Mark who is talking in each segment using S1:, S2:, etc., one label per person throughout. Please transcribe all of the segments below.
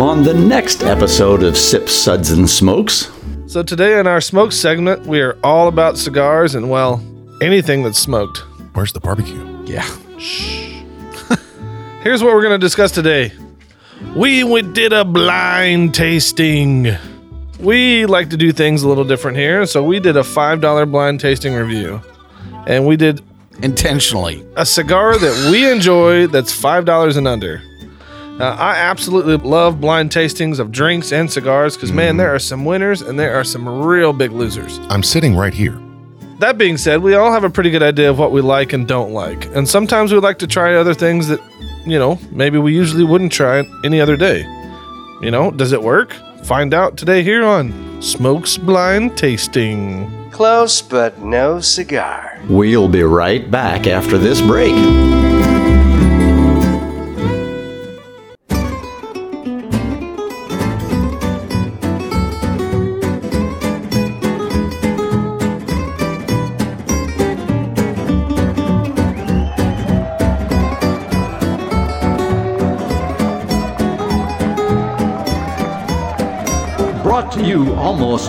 S1: on the next episode of Sips, Suds, and Smokes.
S2: So today in our smoke segment, we are all about cigars and well, anything that's smoked.
S3: Where's the barbecue?
S1: Yeah. Shh.
S2: Here's what we're going to discuss today. We, we did a blind tasting. We like to do things a little different here, so we did a $5 blind tasting review. And we did
S4: intentionally.
S2: a cigar that we enjoy that's $5 and under. Uh, I absolutely love blind tastings of drinks and cigars because, man, there are some winners and there are some real big losers.
S3: I'm sitting right here.
S2: That being said, we all have a pretty good idea of what we like and don't like. And sometimes we like to try other things that, you know, maybe we usually wouldn't try any other day. You know, does it work? Find out today here on Smokes Blind Tasting.
S5: Close but no cigar.
S1: We'll be right back after this break.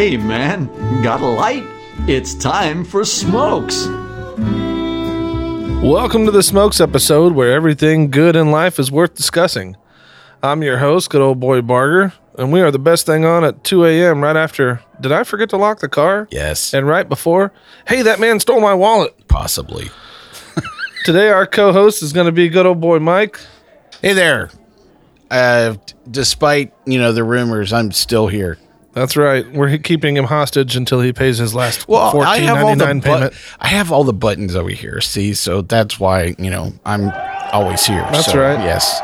S1: Hey man, got a light? It's time for smokes.
S2: Welcome to the Smokes episode where everything good in life is worth discussing. I'm your host, good old boy Barger, and we are the best thing on at 2 a.m. right after. Did I forget to lock the car?
S4: Yes,
S2: And right before, hey, that man stole my wallet.
S4: possibly.
S2: Today, our co host is going to be good old boy Mike.
S4: Hey there. Uh, despite you know the rumors, I'm still here.
S2: That's right. We're keeping him hostage until he pays his last
S4: Well, I
S2: fourteen
S4: have all the bu- I have all the buttons over here. See, so that's why you know I'm always here.
S2: That's
S4: So,
S2: right.
S4: Yes.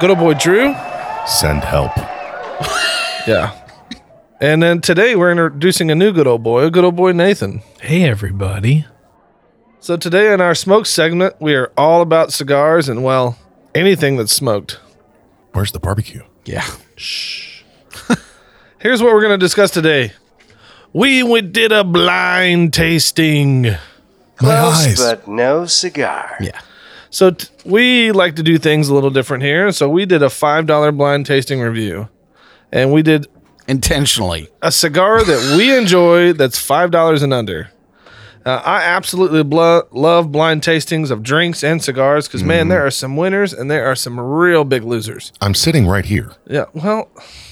S2: Good old boy Drew.
S3: Send help.
S2: Yeah. And then today we're introducing a new good old boy, a good old boy Nathan.
S6: Hey, everybody.
S2: So today in our smoke segment, we are all about cigars and well, anything that's smoked.
S3: Where's the barbecue?
S4: Yeah.
S2: Here's what we're going to discuss today. We, we did a blind tasting.
S3: My
S5: Close
S3: eyes.
S5: but no cigar.
S4: Yeah.
S2: So t- we like to do things a little different here. So we did a $5 blind tasting review. And we did
S4: Intentionally.
S2: a cigar that we enjoy that's $5 and under. Uh, I absolutely blo- love blind tastings of drinks and cigars because, man, there are some winners and there are some real big losers.
S3: I'm sitting right here.
S2: Yeah, well,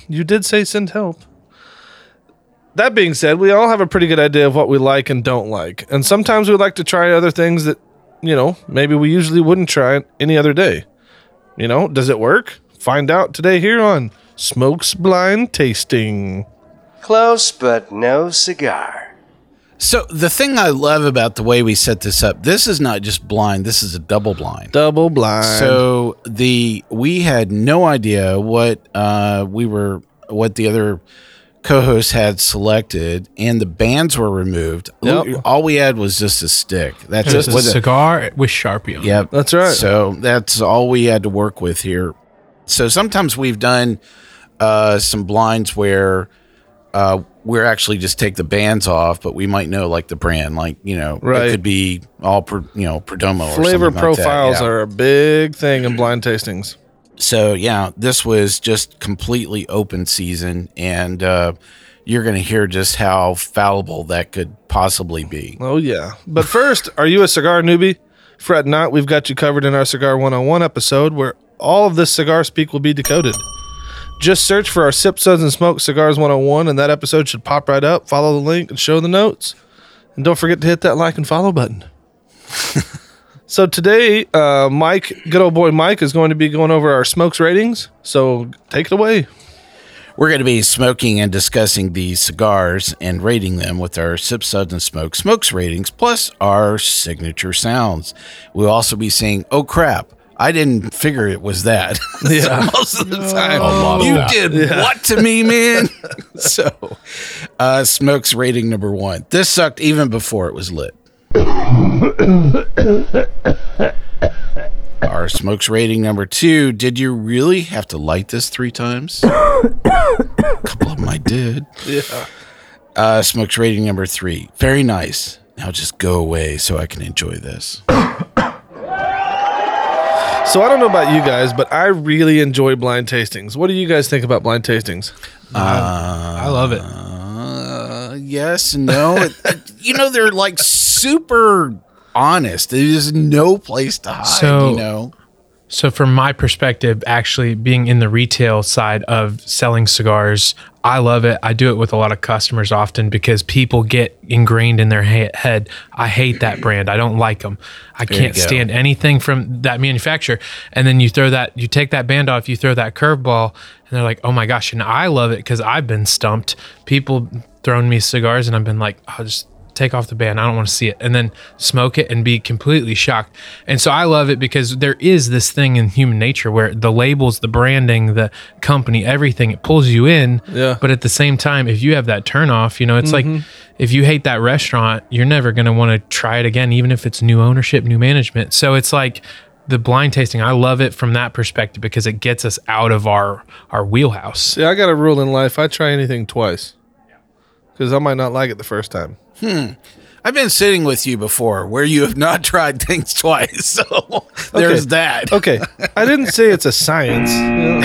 S2: you did say send help. That being said, we all have a pretty good idea of what we like and don't like. And sometimes we like to try other things that, you know, maybe we usually wouldn't try any other day. You know, does it work? Find out today here on Smokes Blind Tasting.
S5: Close but no cigar.
S4: So the thing I love about the way we set this up, this is not just blind. This is a double blind.
S2: Double blind.
S4: So the we had no idea what uh, we were what the other co-hosts had selected, and the bands were removed.
S2: Yep.
S4: All we had was just a stick. That's
S6: Just
S4: it.
S6: a
S4: Was it-
S6: cigar with Sharpie on it.
S4: Yep,
S2: That's right.
S4: So that's all we had to work with here. So sometimes we've done uh, some blinds where uh, we're actually just take the bands off, but we might know like the brand, like you know,
S2: Right.
S4: it could be all per, you know Perdomo. or
S2: Flavor
S4: something like that,
S2: profiles
S4: yeah.
S2: are a big thing in blind tastings.
S4: So yeah, this was just completely open season, and uh, you're going to hear just how fallible that could possibly be.
S2: Oh, yeah. But first, are you a cigar newbie? Fret not, we've got you covered in our Cigar 101 episode where all of this cigar speak will be decoded. Just search for our Sip, Suds, and Smoke Cigars 101, and that episode should pop right up. Follow the link and show the notes. And don't forget to hit that like and follow button. so today, uh, Mike, good old boy Mike, is going to be going over our smokes ratings. So take it away.
S4: We're going to be smoking and discussing these cigars and rating them with our Sip Suds and Smoke Smokes ratings, plus our signature sounds. We'll also be saying, oh crap, I didn't figure it was that. So most of the time,
S3: lot of
S4: you
S3: that.
S4: did what to me, man? so, uh, smokes rating number one. This sucked even before it was lit. Our smokes rating number two. Did you really have to light this three times? A couple of them I did.
S2: Yeah.
S4: Uh, smokes rating number three. Very nice. Now just go away so I can enjoy this.
S2: So I don't know about you guys, but I really enjoy blind tastings. What do you guys think about blind tastings?
S6: I love it.
S4: Uh, yes, and no. It- it- you know, they're like super honest. There's no place to hide.
S6: So-
S4: you know,
S6: So, from my perspective, actually being in the retail side of selling cigars, I love it. I do it with a lot of customers often because people get ingrained in their he- head. I hate that brand. I don't like them. I
S4: you
S6: can't stand anything from that manufacturer. And then you throw that, you take that band off, you throw that curveball, and they're like, oh my gosh. And I love it because I've been stumped. People thrown me cigars, and I've been like, I'll just take off the band. I don't want to see it. And then smoke it and be completely shocked. And so I love it because there is this thing in human nature where the labels, the branding, the company, everything, it pulls you in.
S2: Yeah.
S6: But at the same time, if you have that turn off, you know, it's like mm-hmm. if you hate that restaurant, you're never going to want to try it again, even if it's new ownership, new management. So it's like, the blind tasting, I love it from that perspective because it gets us out of our our wheelhouse.
S2: Yeah, I got a rule in life. I try anything twice. Because I might not like it the first time. Hmm.
S4: I've been sitting with you before where you have not tried things twice. So there's that.
S2: Okay. I didn't say it's a science.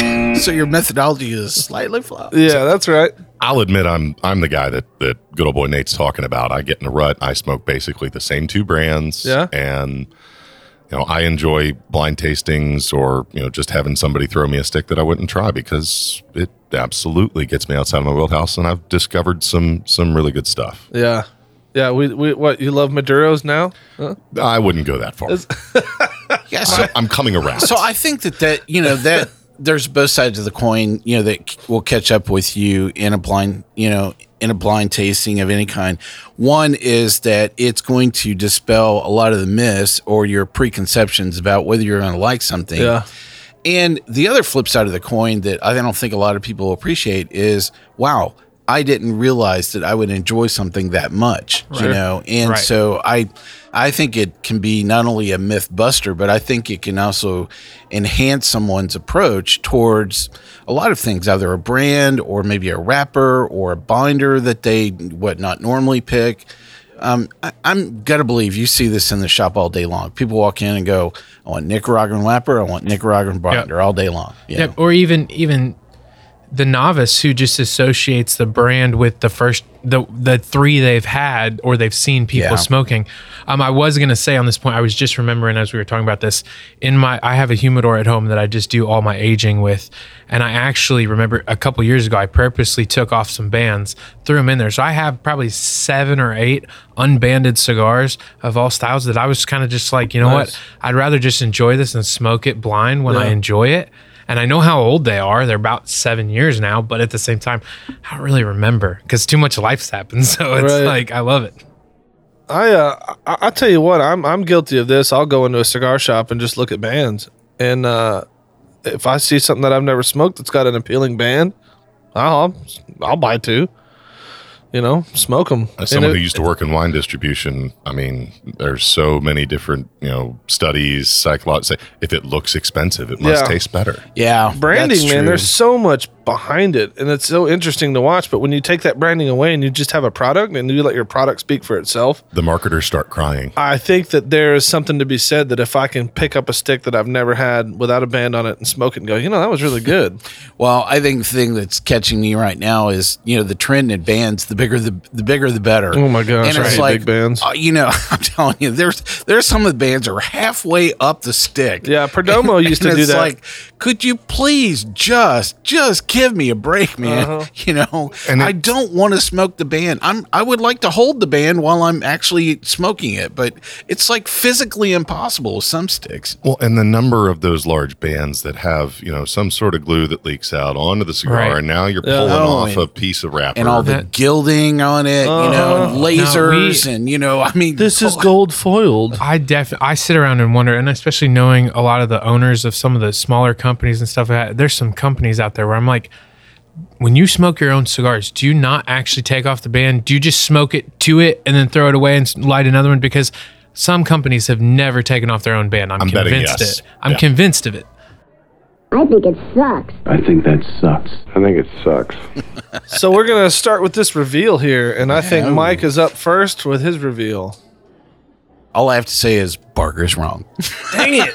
S4: So your methodology is slightly flawed.
S2: Yeah, that's right.
S3: I'll admit I'm I'm the guy that that good old boy Nate's talking about. I get in a rut. I smoke basically the same two brands.
S2: Yeah.
S3: And you know, I enjoy blind tastings or, you know, just having somebody throw me a stick that I wouldn't try because it absolutely gets me outside of my wheelhouse and I've discovered some some really good stuff.
S2: Yeah. Yeah, we, we what you love Maduros now? Huh?
S3: I wouldn't go that far.
S4: Yeah. So,
S3: I'm coming around.
S4: so I think that that you know that there's both sides of the coin. You know that c- will catch up with you in a blind. You know. In a blind tasting of any kind, one is that it's going to dispel a lot of the myths or your preconceptions about whether you're going to like something.
S2: Yeah.
S4: And the other flip side of the coin that I don't think a lot of people appreciate is wow, I didn't realize that I would enjoy something that much, you know. And
S6: Right.
S4: so I I think it can be not only a myth buster, but I think it can also enhance someone's approach towards a lot of things, either a brand or maybe a wrapper or a binder that they would not normally pick. Um, I, I'm gonna believe you see this in the shop all day long. People walk in and go, "I want Nicaraguan wrapper. I want Nicaraguan binder all day long." you
S6: Yeah,
S4: know?
S6: or even even the novice who just associates the brand with the first the the three they've had or they've seen people
S4: Yeah.
S6: smoking. Um, I was gonna say on this point, I was just remembering as we were talking about this. In my, I have a humidor at home that I just do all my aging with, and I actually remember a couple years ago I purposely took off some bands, threw them in there. So I have probably seven or eight unbanded cigars of all styles that I was kind of just like, you know
S2: Nice.
S6: what, I'd rather just enjoy this and smoke it blind when I enjoy it. And I know how old they are. They're about seven years now, but at the same time, I don't really remember because too much life's happened. So it's
S2: Right.
S6: like I love it.
S2: I uh I, I tell you what, I'm I'm guilty of this. I'll go into a cigar shop and just look at bands. And uh if I see something that I've never smoked that's got an appealing band, I'll I'll buy two. You know, smoke them.
S3: As someone who used to work in wine distribution, I mean, there's so many different, you know, studies, psychology. Say if it looks expensive, it must
S2: Yeah.
S3: taste better.
S4: yeah,
S2: branding, man, there's so much behind it, and it's so interesting to watch. But when you take that branding away and you just have a product and you let your product speak for itself,
S3: The marketers start crying.
S2: I think that there is something to be said that if I can pick up a stick that I've never had without a band on it and smoke it and go, you know, that was really good.
S4: Well, I think the thing that's catching me right now is you know the trend in bands. The bigger the the bigger the better.
S2: Oh my gosh,
S4: And
S2: I
S4: it's
S2: hate
S4: like
S2: big bands.
S4: uh, you know, I'm telling you, there's there's some of the bands are halfway up the stick.
S2: Yeah, Perdomo used to
S4: And
S2: do
S4: it's
S2: that.
S4: Like, could you please just just give me a break, man.
S2: Uh-huh.
S4: You know,
S3: And
S4: I don't want to smoke the band. I'm I would like to hold the band while I'm actually smoking it, but it's like physically impossible with some sticks.
S3: Well, and the number of those large bands that have, you know, some sort of glue that leaks out onto the cigar,
S6: Right.
S3: and now you're pulling
S4: Oh,
S3: off
S4: and-
S3: a piece of wrapper.
S4: And all the gilding on it, you know, and lasers, and you know, I mean,
S2: This is gold foiled.
S6: I def I sit around and wonder, and especially knowing a lot of the owners of some of the smaller companies and stuff. There's some companies out there where I'm like, when you smoke your own cigars, do you not actually take off the band? Do you just smoke it to it and then throw it away and light another one? Because some companies have never taken off their own band. I'm,
S3: I'm
S6: convinced
S3: yes.
S6: it. I'm
S3: Yeah.
S6: convinced of it.
S7: I think it sucks.
S8: I think that sucks. I think it sucks.
S2: So we're gonna start with this reveal here, and I think Mike is up first with his reveal.
S4: All I have to say is Barger's wrong.
S2: Dang it!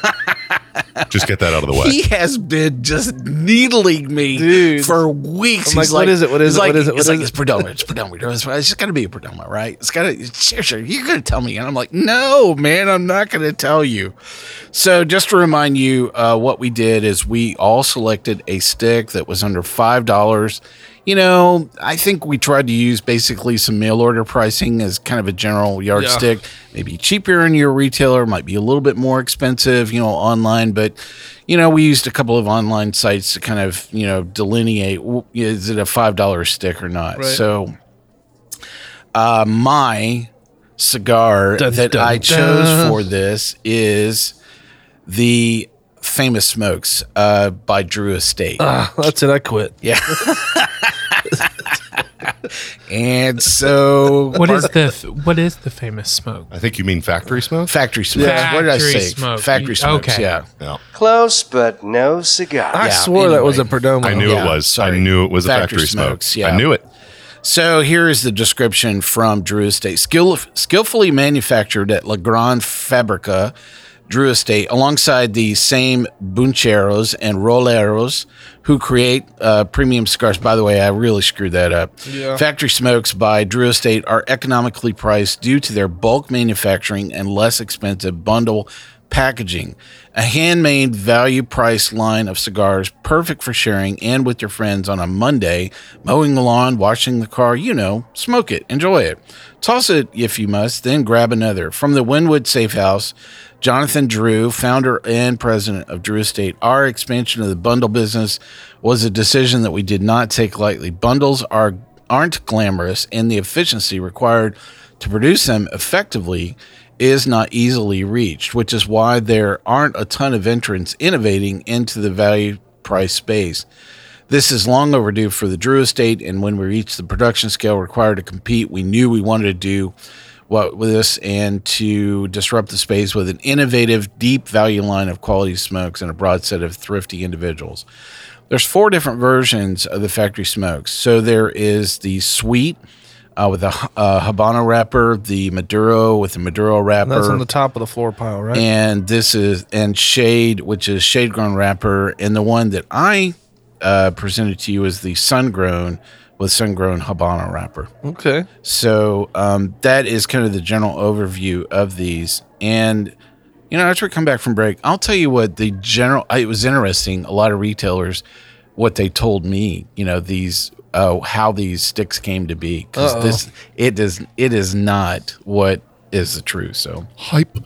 S3: Just get that out of the way.
S4: He has been just needling me
S2: Dude.
S4: for weeks.
S2: I'm like,
S4: He's
S2: what is it? What is
S4: he's
S2: it? What
S4: like-
S2: is it?
S4: It's
S2: What
S4: like
S2: is
S4: it's Perdomo. It's Perdomo. It's just got to be a Perdomo, right? It's got to. Sure, sure. You're going to tell me, and I'm like, no, man, I'm not going to tell you. So, just to remind you, uh, what we did is we all selected a stick that was under five dollars. You know, I think we tried to use basically some mail order pricing as kind of a general yardstick. Maybe cheaper in your retailer, might be a little bit more expensive, you know, online. But, you know, we used a couple of online sites to kind of, you know, delineate is it a $5 stick or not.
S2: Right.
S4: So, uh, my cigar
S2: Dun,
S4: that
S2: dun,
S4: I chose
S2: dun.
S4: for this is the Famous Smokes uh, by Drew Estate.
S2: Ah, that's it. I quit.
S4: Yeah. and so
S6: What is the f- what is the famous smoke?
S3: I think you mean factory smoke.
S4: factory smokes? What did I
S6: Factory
S4: say?
S6: smoke.
S4: Factory smokes.
S6: Okay.
S4: Yeah.
S3: Yeah.
S5: Close but no cigar.
S2: I
S4: Yeah,
S2: swore that was a
S4: anyway.
S2: Perdomo.
S3: I knew
S4: Yeah,
S3: it was.
S4: sorry.
S3: I knew it was a
S4: Factory
S3: factory smoke.
S4: smokes, yeah.
S3: I knew it.
S4: So here is the description from Drew Estate. Skill, skillfully manufactured at La Grande Fabrica, Drew Estate, alongside the same buncheros and roleros who create uh, premium cigars. By the way, I really screwed that up.
S2: Yeah.
S4: Factory smokes by Drew Estate are economically priced due to their bulk manufacturing and less expensive bundle packaging. A handmade value price line of cigars perfect for sharing and with your friends on a Monday, mowing the lawn, washing the car, you know, smoke it, enjoy it. Toss it if you must, then grab another. From the Wynwood Safe House, Jonathan Drew, founder and president of Drew Estate, our expansion of the bundle business was a decision that we did not take lightly. Bundles are aren't glamorous and the efficiency required to produce them effectively is not easily reached, which is why there aren't a ton of entrants innovating into the value price space. This is long overdue for the Drew estate, and when we reached the production scale required to compete, we knew we wanted to do what with this and to disrupt the space with an innovative, deep value line of quality smokes and a broad set of thrifty individuals. There's four different versions of the factory smokes. So there is the sweet uh, with a uh, Habano wrapper, the Maduro with the Maduro wrapper
S2: That's on the top of the floor pile, right?
S4: and this is and shade which is shade grown wrapper and the one that i uh, presented to you is the sun grown with sun grown habano wrapper
S2: okay.
S4: so um, that is kind of the general overview of these. And you know after we come back from break i'll tell you what the general it was interesting. A lot of retailers what they told me you know these uh, how these sticks came to be. Because this it is it is not what is the truth so.
S3: Hype.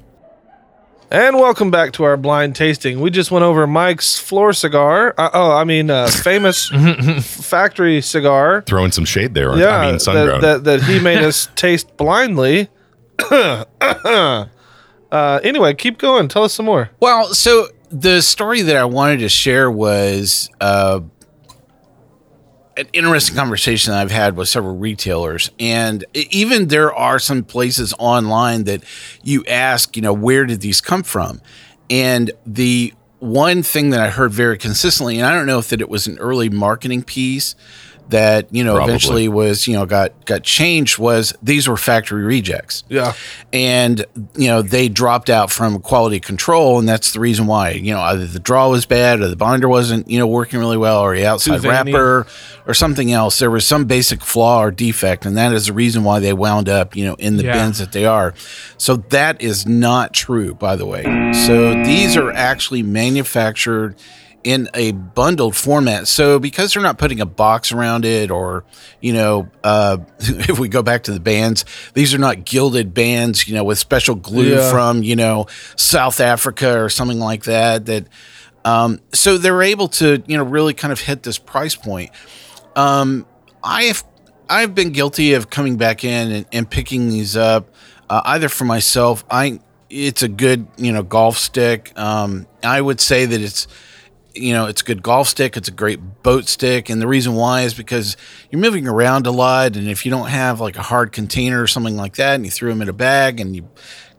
S2: And welcome back to our blind tasting. We just went over Mike's floor cigar. Uh, oh, I mean, uh, famous factory cigar.
S3: Throwing some shade there.
S2: Yeah,
S3: I mean, sun
S2: that, that, that he made us taste blindly. uh, anyway, keep going. Tell us some more.
S4: Well, so the story that I wanted to share was uh, an interesting conversation I've had with several retailers, and even there are some places online that you ask, you know, where did these come from? And the one thing that I heard very consistently, and I don't know if that it was an early marketing piece that you know
S3: Probably.
S4: eventually was you know got got changed was these were factory rejects
S2: Yeah.
S4: and you know they dropped out from quality control and that's the reason why you know either the draw was bad or the binder wasn't you know working really well or the outside wrapper or something else there was some basic flaw or defect and that is the reason why they wound up you know in the
S6: Yeah.
S4: bins that they are so that is not true by the way so these are actually manufactured in a bundled format. So because they're not putting a box around it, or you know, uh, if we go back to the bands, these are not gilded bands, you know, with special glue
S2: Yeah.
S4: from you know South Africa or something like that. That um, so they're able to you know really kind of hit this price point. Um, I've I've been guilty of coming back in and, and picking these up uh, either for myself. I it's a good you know golf stick. Um, I would say that it's you know it's a good golf stick. It's a great boat stick, and the reason why is because you're moving around a lot, and if you don't have like a hard container or something like that, and you threw them in a bag and you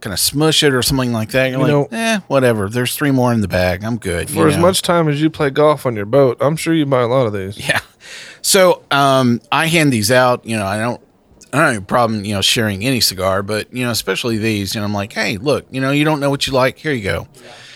S4: kind of smush it or something like that, you're
S2: You
S4: like, eh, whatever. There's three more in the bag. I'm good.
S2: For as
S4: know?
S2: much time as you play golf on your boat, I'm sure you buy a lot of these.
S4: Yeah. So um, I hand these out. You know, I don't. I don't have a problem, you know, sharing any cigar, but you know, especially these. You know, I'm like, hey, look, you know, you don't know what you like. Here you go.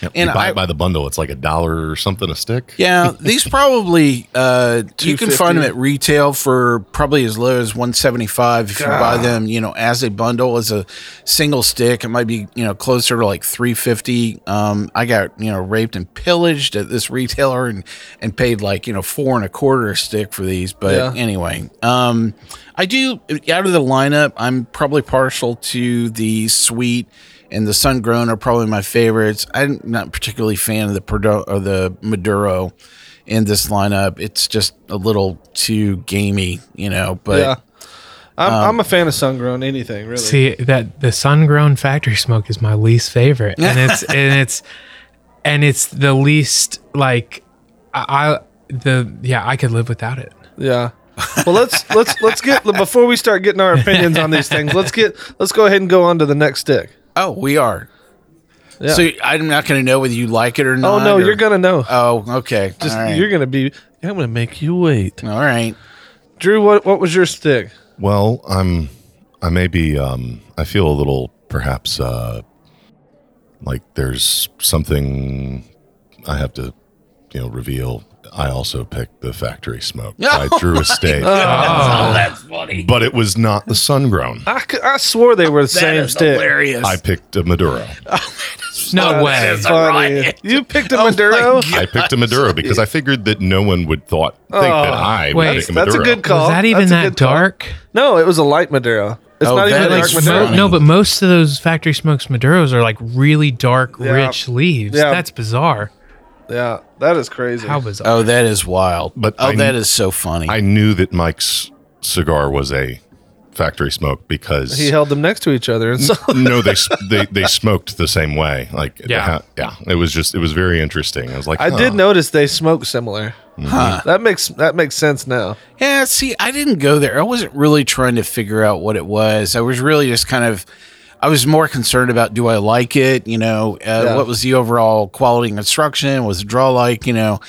S3: Yep,
S4: And
S3: you buy
S4: I-
S3: it by the bundle. It's like a dollar or something a stick.
S4: Yeah, these probably uh, you can find them at retail for probably as low as 175 if you buy them, you know, as a bundle as a single stick. It might be, you know, closer to like 350. Um, I got, you know, raped and pillaged at this retailer and and paid like, you know, four and a quarter a stick for these, but
S2: Yeah.
S4: anyway, um I do out of the lineup, I'm probably partial to the sweet and the sun grown are probably my favorites. I'm not particularly a fan of the Perdo- or the Maduro in this lineup. It's just a little too gamey, you know. But
S2: yeah. I'm,
S4: um,
S2: I'm a fan of sun grown anything, really.
S6: See that the sun grown factory smoke is my least favorite, and it's and it's and it's the least like I, I the yeah I could live without it.
S2: Yeah. Well, let's let's let's get before we start getting our opinions on these things. Let's get let's go ahead and go on to the next stick.
S4: oh, we are.
S2: Yeah.
S4: So I'm not going to know whether you like it or not.
S2: oh no,
S4: or-
S2: you're gonna know.
S4: Oh, okay.
S2: Just
S4: All right.
S2: you're gonna be. I'm gonna make you wait.
S4: All right.
S2: Drew, what what was your stick?
S3: Well, I'm I may be um I feel a little perhaps uh like there's something I have to you know reveal. I also picked the factory smoke by Drew Estate.
S4: Oh, that's funny.
S3: But it was not the sun grown.
S2: I, c- I swore they were the same stick.
S4: hilarious.
S3: I picked a Maduro.
S6: Oh, no way.
S2: That's funny. You picked a oh Maduro.
S3: I picked a Maduro because I figured that no one would thought think that oh, I would
S6: Wait,
S3: pick a
S2: That's a good call.
S6: Was that even
S2: That's a
S6: that
S2: good call.
S6: dark?
S2: No, it was a light Maduro. It's
S4: Oh,
S2: not even
S4: that
S2: a dark
S4: is
S2: Maduro.
S4: funny.
S6: No, but most of those factory smokes Maduros are like really dark,
S2: Yeah.
S6: rich leaves.
S2: Yeah.
S6: That's bizarre.
S2: Yeah, that is crazy.
S6: How bizarre.
S4: Oh, that is wild.
S3: But
S4: oh,
S3: I-
S4: that is so funny.
S3: I knew that Mike's cigar was a factory smoke because
S2: he held them next to each other, and so
S3: no, they they they smoked the same way. Like
S6: Yeah.
S3: yeah. It was just it was very interesting. I was like,
S2: I
S3: huh.
S2: did notice they smoke similar. Mm-hmm.
S4: Huh.
S2: That makes that makes sense now.
S4: Yeah, see, I didn't go there. I wasn't really trying to figure out what it was. I was really just kind of, I was more concerned about do I like it? You know, uh,
S2: Yeah.
S4: what was the overall quality and construction? Was the draw like? You know,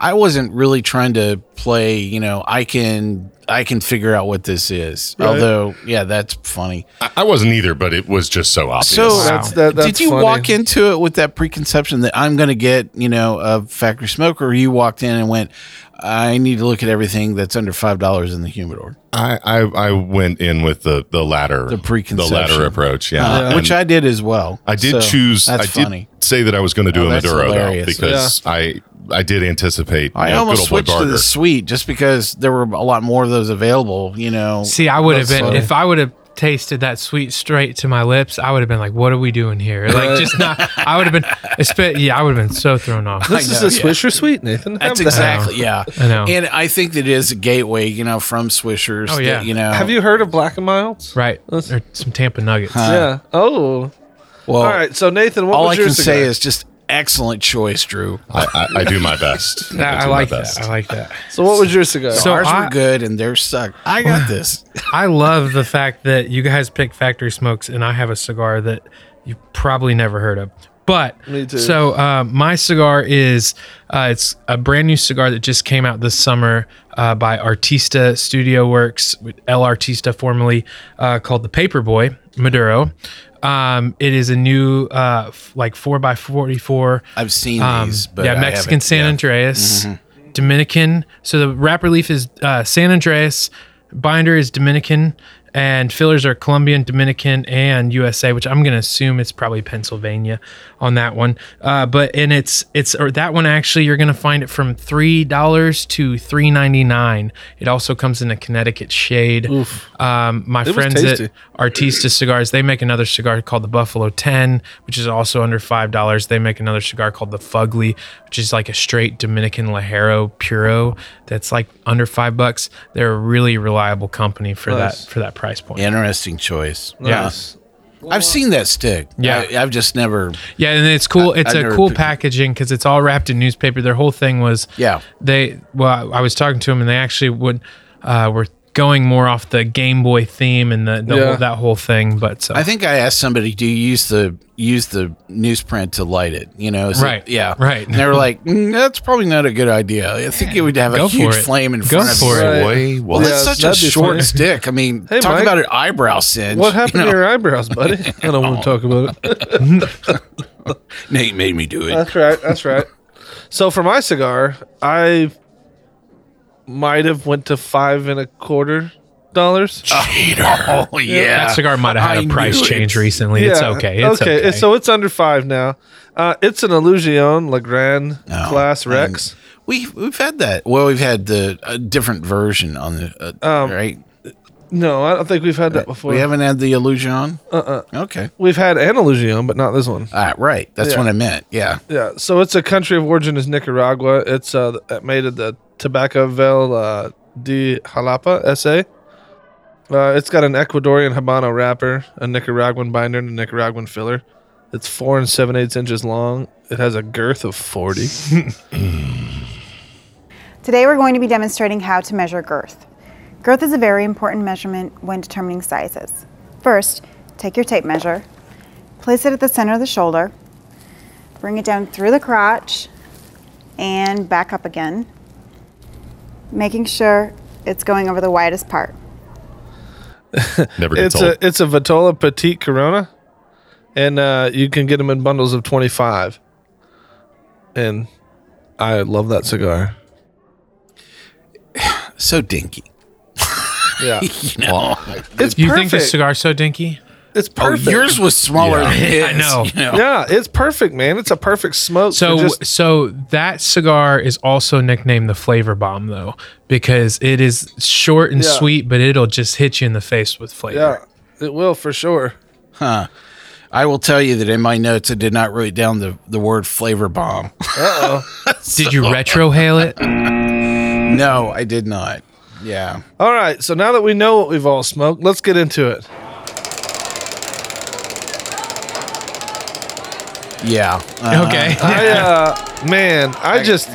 S4: I wasn't really trying to play. You know, I can I can figure out what this is.
S2: Right.
S4: Although, yeah, that's funny.
S3: I, I wasn't either, but it was just so obvious.
S4: So,
S2: That's- that- that's
S4: did you
S2: funny.
S4: walk into it with that preconception that I'm going to get, you know, a factory smoker? you walked in and went, I need to look at everything that's under five dollars in the humidor?
S3: I, I I went in with the the latter
S4: The preconception
S3: the
S4: preconception.
S3: latter approach. Yeah,
S4: Uh, which I did as well.
S3: I did
S4: So,
S3: choose.
S4: That's
S3: I did
S4: funny.
S3: say that I was going to do
S4: Oh,
S3: a
S4: that's
S3: Maduro though,
S4: hilarious.
S3: because I I did anticipate.
S4: I
S3: know,
S4: almost
S3: good old
S4: switched to the
S3: Barger.
S4: sweet just because there were a lot more of those available. You know,
S6: See, I would have been
S2: funny.
S6: if I would have tasted that sweet straight to my lips. I would have been like, "What are we doing here?" Like, just not. I would have been. Espe- yeah, I would have been so thrown off.
S2: This is
S4: know,
S2: a
S4: yeah.
S2: Swisher Sweet, Nathan. Have
S4: that's
S2: that.
S4: exactly yeah.
S6: I know.
S4: and I think that it is a gateway. You know, from Swishers.
S6: Oh,
S4: that,
S6: yeah.
S4: you know,
S2: Have you heard of Black and Milds?
S6: Right.
S2: Let's-
S6: Or some Tampa Nuggets.
S2: Yeah. Oh.
S4: Well,
S2: All right. So Nathan, what
S4: all
S2: was
S4: I
S2: your
S4: can say is just excellent choice, Drew.
S3: I, I, I do my best.
S6: That- I,
S3: do my
S6: like
S3: best.
S6: that. I like that.
S2: So what was your cigar?
S6: So
S4: Ours
S6: I-
S4: were good and theirs suck. I got this.
S6: I love the fact that you guys pick factory smokes, and I have a cigar that you probably never heard of. But
S2: Me too.
S6: so um, my cigar is uh, it's a brand new cigar that just came out this summer uh, by Artista Studio Works, with El Artista formerly uh, called the Paperboy Maduro. Um, it is a new uh, f- like four x forty four
S4: I've seen
S6: um,
S4: these, but
S6: yeah,
S4: I
S6: Mexican
S4: haven't-
S6: San
S4: yeah.
S6: Andreas, Dominican. So the wrapper leaf is uh, San Andreas, binder is Dominican, and fillers are Colombian, Dominican, and USA, which I'm gonna assume it's probably Pennsylvania on that one. Uh, but and it's it's or that one actually you're gonna find it from three dollars to three ninety nine. It also comes in a Connecticut shade. Um, my
S2: was
S6: friends at. Artista Cigars, they make another cigar called the Buffalo 10, which is also under $5. They make another cigar called the Fugly, which is like a straight Dominican Ligero Puro that's like under 5 bucks. They're a really reliable company for
S2: Nice.
S6: that for that price point.
S4: Interesting choice.
S2: Nice.
S4: I've seen that stick.
S6: Yeah.
S4: I, have just never.
S6: Yeah, and it's cool.
S4: I-
S6: It's
S4: I've
S6: a cool
S4: picked-
S6: packaging because it's all wrapped in newspaper. Their whole thing was
S4: Yeah.
S6: They well, I was talking to them and they actually would uh, were going more off the Game Boy theme and the, the
S2: Yeah.
S6: whole, that whole thing. But so
S4: I think I asked somebody, "Do you use the use the newsprint to light it?" You know, is it-
S6: Right,
S4: yeah,
S6: right.
S4: And they were like, mm, "That's probably not a good idea. I think it would have a
S6: Go for
S4: huge
S6: it.
S4: flame in
S6: Go
S4: front of
S6: for
S4: you."
S6: it.
S3: Boy, well,
S4: Well,
S2: Yeah,
S4: it's such a short
S2: funny.
S4: stick. I mean,
S2: Hey,
S4: talk
S2: Mike.
S4: about an eyebrow singe.
S2: What happened
S4: you
S2: to your eyebrows, buddy? I don't want to talk about it.
S4: Nate made me do it.
S2: That's right. That's right. So for my cigar, I might have went to five and a quarter dollars.
S4: oh yeah,
S6: that cigar might have had
S4: I
S6: a price
S4: knew it.
S6: change recently. It's okay. It's okay.
S2: it's- So it's under five now. Uh, it's an Illusione Legrand
S4: Oh,
S2: Class Rex.
S4: We we've had that. Well, we've had the a different version on the uh,
S2: Um,
S4: right.
S2: No, I don't think we've had that before.
S4: We haven't had the Illusione. Uh uh Okay.
S2: We've had an Illusione, but not this one.
S4: Ah, right. That's
S2: Yeah.
S4: what I meant. Yeah.
S2: Yeah, so it's a country of origin is Nicaragua. It's uh, made of the Tobacco uh, de Jalapa SA. Uh, it's got an Ecuadorian Habano wrapper, a Nicaraguan binder, and a Nicaraguan filler. It's four and seven eighths inches long. It has a girth of forty.
S9: Today we're going to be demonstrating how to measure girth. Girth is a very important measurement when determining sizes. First, take your tape measure, place it at the center of the shoulder, bring it down through the crotch, and back up again, making sure it's going over the widest part.
S3: never gets
S2: it's
S3: old.
S2: a it's a Vitola Petite Corona, and uh, you can get them in bundles of twenty five. And I love that cigar.
S4: So dinky.
S2: Yeah,
S4: You know.
S2: it's
S6: you
S2: perfect.
S6: think this cigar's so dinky?
S2: it's
S4: Oh,
S2: perfect.
S4: yours was smaller
S3: Yeah.
S4: than his.
S6: I know.
S4: you know.
S2: yeah, it's perfect, man. It's a perfect smoke.
S6: So,
S2: just-
S6: so that cigar is also nicknamed the flavor bomb, though, because it is short and
S2: Yeah.
S6: sweet, but it'll just hit you in the face with flavor.
S2: yeah, it will for sure.
S4: Huh. I will tell you that in my notes, I did not write down the, the word flavor bomb.
S6: Did you retrohale it?
S4: no, I did not. Yeah.
S2: All right, so now that we know what we've all smoked, let's get into it.
S4: Yeah. Uh,
S6: Okay.
S2: I, uh, man, I just,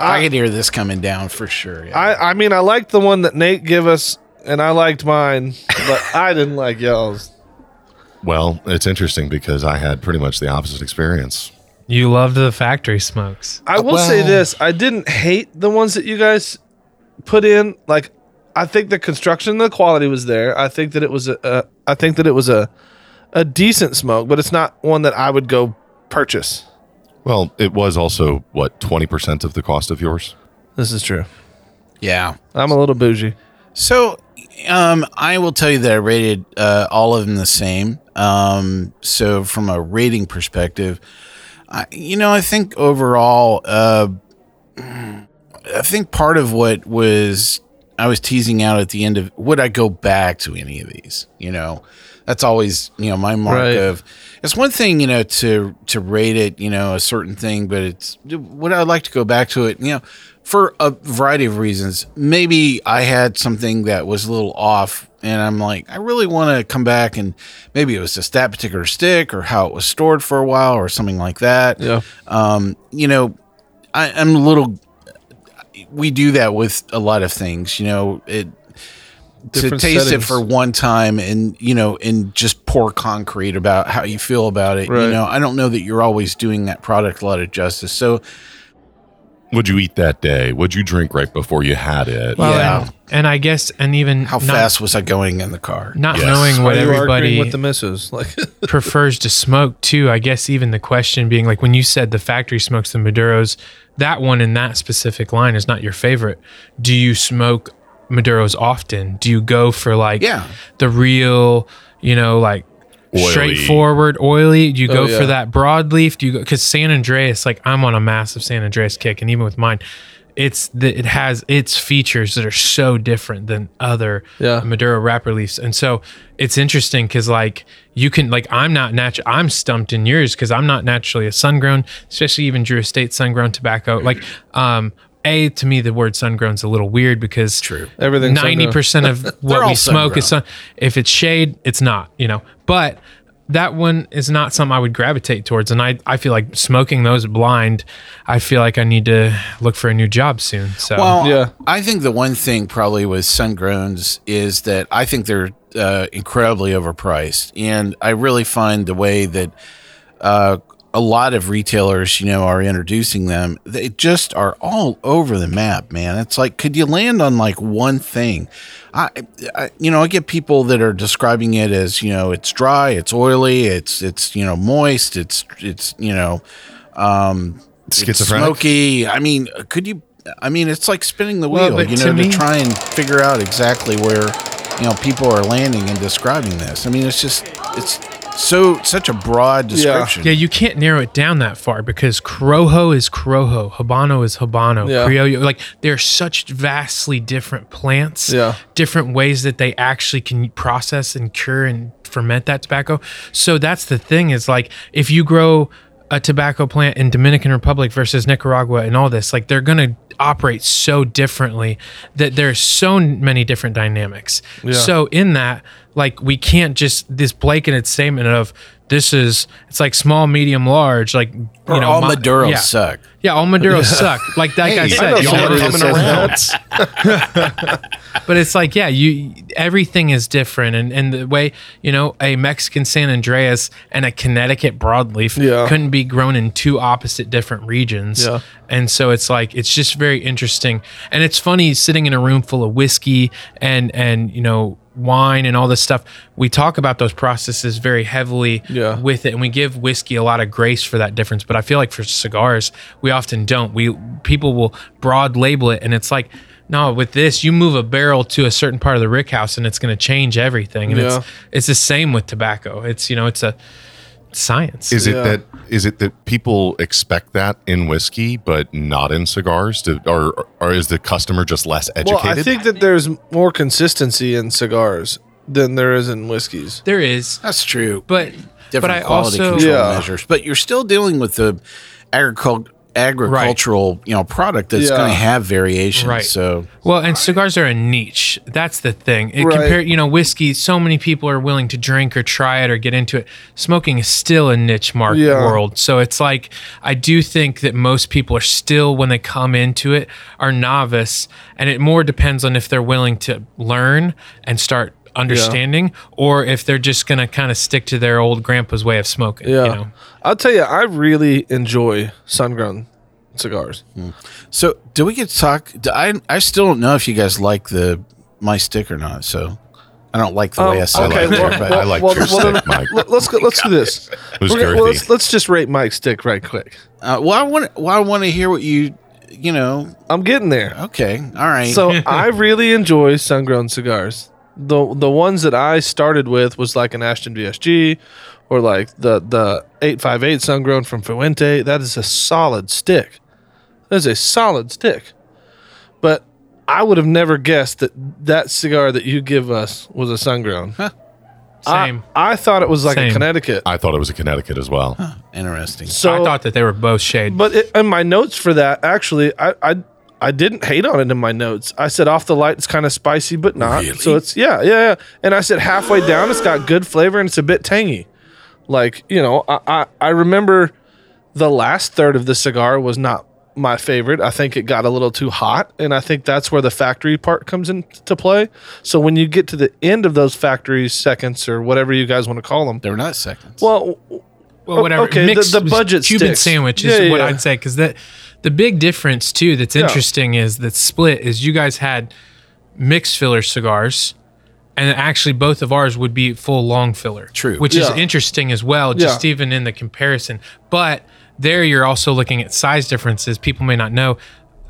S4: I could hear this coming down for sure. Yeah.
S2: I, I mean, I liked the one that Nate gave us, and I liked mine, but I didn't like y'all's.
S3: well, it's interesting because I had pretty much the opposite experience.
S6: You loved the factory smokes.
S2: I will say this: I didn't hate the ones that you guys put in. Like, I think the construction, the quality was there. I think that it was a, a I think that it was a, a decent smoke, but it's not one that I would go purchase.
S3: Well, it was also what twenty percent of the cost of yours.
S2: This is true.
S4: yeah.
S2: I'm a little bougie.
S4: So, um, I will tell you that I rated uh, all of them the same. Um, so, from a rating perspective, I, you know, I think overall, uh, I think part of what was I was teasing out at the end of would I go back to any of these? You know, that's always you know my mark
S2: Right.
S4: of. It's one thing you know to to rate it, you know, a certain thing, but it's would I like to go back to it? You know, for a variety of reasons. Maybe I had something that was a little off, and I'm like, I really want to come back, and maybe it was just that particular stick or how it was stored for a while or something like that.
S2: Yeah.
S4: Um, you know, I, I'm a little. We do that with a lot of things. You know, it to taste
S2: settings.
S4: it for one time and you know and just pour concrete about how you feel about it.
S2: Right.
S4: You know, I don't know that you're always doing that product a lot of justice. So
S3: Would you eat that day? Would you drink right before you had it?
S6: Well,
S4: Yeah.
S6: and, and I guess, and even
S4: how
S6: not,
S4: fast was I going in the car?
S6: not
S3: Yes.
S6: knowing what
S2: Are you arguing
S6: everybody
S2: with the missus? Like,
S6: prefers to smoke too. I guess even the question being like when you said the factory smokes the Maduros, that one in that specific line is not your favorite. Do you smoke Maduros often? Do you go for like
S4: Yeah.
S6: the real, you know, like
S3: Oily.
S6: straightforward, oily? Do you go
S2: Oh, yeah.
S6: for that broadleaf? Do you go because San Andreas? Like I'm on a massive San Andreas kick, and even with mine, it's the, it has its features that are so different than other
S2: Yeah.
S6: Maduro wrapper leaves, and so it's interesting because like you can like I'm not natural. I'm stumped in yours because I'm not naturally a sun grown, especially even Drew Estate sun grown tobacco. Like um. A to me, the word sun grown is a little weird because
S4: True.
S2: Everything's sun-grown.
S6: ninety percent of what we smoke is
S4: sun-grown.
S6: sun. If it's shade, it's not. You know, but that one is not something I would gravitate towards. And I, I feel like smoking those blind. I feel like I need to look for a new job soon. So
S4: Well,
S2: Yeah.
S4: I think the one thing probably with sun growns is that I think they're uh, incredibly overpriced, and I really find the way that uh, a lot of retailers, you know, are introducing them, they just are all over the map, man. It's like, could you land on like one thing? I, I you know, I get people that are describing it as, you know, it's dry, it's oily, it's it's you know moist, it's it's you know, um, it's
S3: Schizophrenic?
S4: smoky. I mean, could you? I mean, it's like spinning the wheel,
S6: but
S4: you know, to
S6: me-
S4: try and figure out exactly where you know people are landing and describing this. I mean, it's just it's so such a broad description.
S6: Yeah, you can't narrow it down that far because Corojo is Corojo, Habano is Habano,
S2: Yeah.
S6: Criollo. Like they're such vastly different plants,
S2: Yeah.
S6: different ways that they actually can process and cure and ferment that tobacco. So that's the thing is like if you grow a tobacco plant in Dominican Republic versus Nicaragua and all this, like they're gonna operate so differently that there's so many different dynamics. So in that, like we can't just this blanketed statement of this is it's like small, medium, large, like you
S4: Or
S6: know,
S4: all
S6: my-
S4: Maduros
S6: yeah.
S4: suck.
S6: Yeah, all Maduros suck. Like that guy
S3: I
S6: said, y'all are coming around. but it's like yeah you everything is different and and the way you know a mexican san andreas and a connecticut broadleaf
S2: Yeah.
S6: couldn't be grown in two opposite different regions
S2: Yeah.
S6: and so it's like it's just very interesting and it's funny sitting in a room full of whiskey and and you know wine and all this stuff we talk about those processes very heavily
S2: Yeah.
S6: with it and we give whiskey a lot of grace for that difference but i feel like for cigars we often don't we people will broad label it and it's like no with this you move a barrel to a certain part of the rick house and it's going to change everything and
S2: Yeah.
S6: it's it's the same with tobacco it's you know it's a science
S3: Is it that is it that people expect that in whiskey but not in cigars? To, or or is the customer just less educated?
S2: Well,
S3: educated?
S2: I think that there's more consistency in cigars than there is in whiskeys.
S6: there is
S4: That's true.
S6: but
S4: Different
S6: but i
S4: quality
S6: also
S4: control
S2: Yeah.
S4: measures, but you're still dealing with the agricul- agricultural, you know, product that's
S2: Yeah.
S4: going to have variations.
S6: Right.
S4: So
S6: Well, and cigars are a niche. That's the thing. It
S2: Right.
S6: compare, you know, whiskey. So many people are willing to drink or try it or get into it. Smoking is still a niche market
S2: Yeah.
S6: world. So it's like I do think that most people are still, when they come into it, are novice, and it more depends on if they're willing to learn and start understanding, or if they're just gonna kind of stick to their old grandpa's way of smoking.
S2: Yeah.
S6: You know?
S2: I'll tell you, I really enjoy sun grown cigars.
S4: So, do we get to talk? do I I still don't know if you guys like the my stick or not. So, I don't like the way I said
S2: okay,
S4: it.
S2: well-
S4: there, but-
S3: Oh, I like your
S2: then
S3: stick, Mike.
S2: let- Let's go, let's do this.
S3: It was
S2: gonna- well, let's, let's just rate Mike's stick right quick.
S4: uh, well, I want well, I want to hear what you you know.
S2: I'm getting there.
S4: Okay, all right.
S2: So I really enjoy sun grown cigars. The the ones that I started with was like an Ashton VSG or like the the 858 sun grown from Fuente. That is a solid stick. That is a solid stick. But I would have never guessed that that cigar that you give us was a sun grown.
S6: Same.
S2: I, I thought it was like a Connecticut.
S3: I thought it was a Connecticut as well.
S4: Interesting.
S2: So
S6: I thought that they were both shade.
S2: But it, in my notes for that, actually, I, I I didn't hate on it in my notes. I said off the light, it's kind of spicy, but not.
S4: Really?
S2: So it's yeah, yeah, yeah. And I said halfway down, it's got good flavor and it's a bit tangy. Like you know, I I, I remember the last third of the cigar was not my favorite. I think it got a little too hot, and I think that's where the factory part comes into play. So when you get to the end of those factory seconds or whatever you guys want to call them,
S4: They're not seconds.
S2: well,
S6: well, oh, whatever.
S2: okay, the-
S6: Mixed
S2: the budget
S6: Cuban
S2: sticks.
S6: sandwich is
S2: Yeah,
S6: what
S2: yeah.
S6: I'd say because that the big difference too that's interesting is that split is you guys had mixed filler cigars. And actually, both of ours would be full long filler.
S4: True.
S6: Which is interesting as well, just
S2: Yeah.
S6: even in the comparison. But there, you're also looking at size differences. People may not know.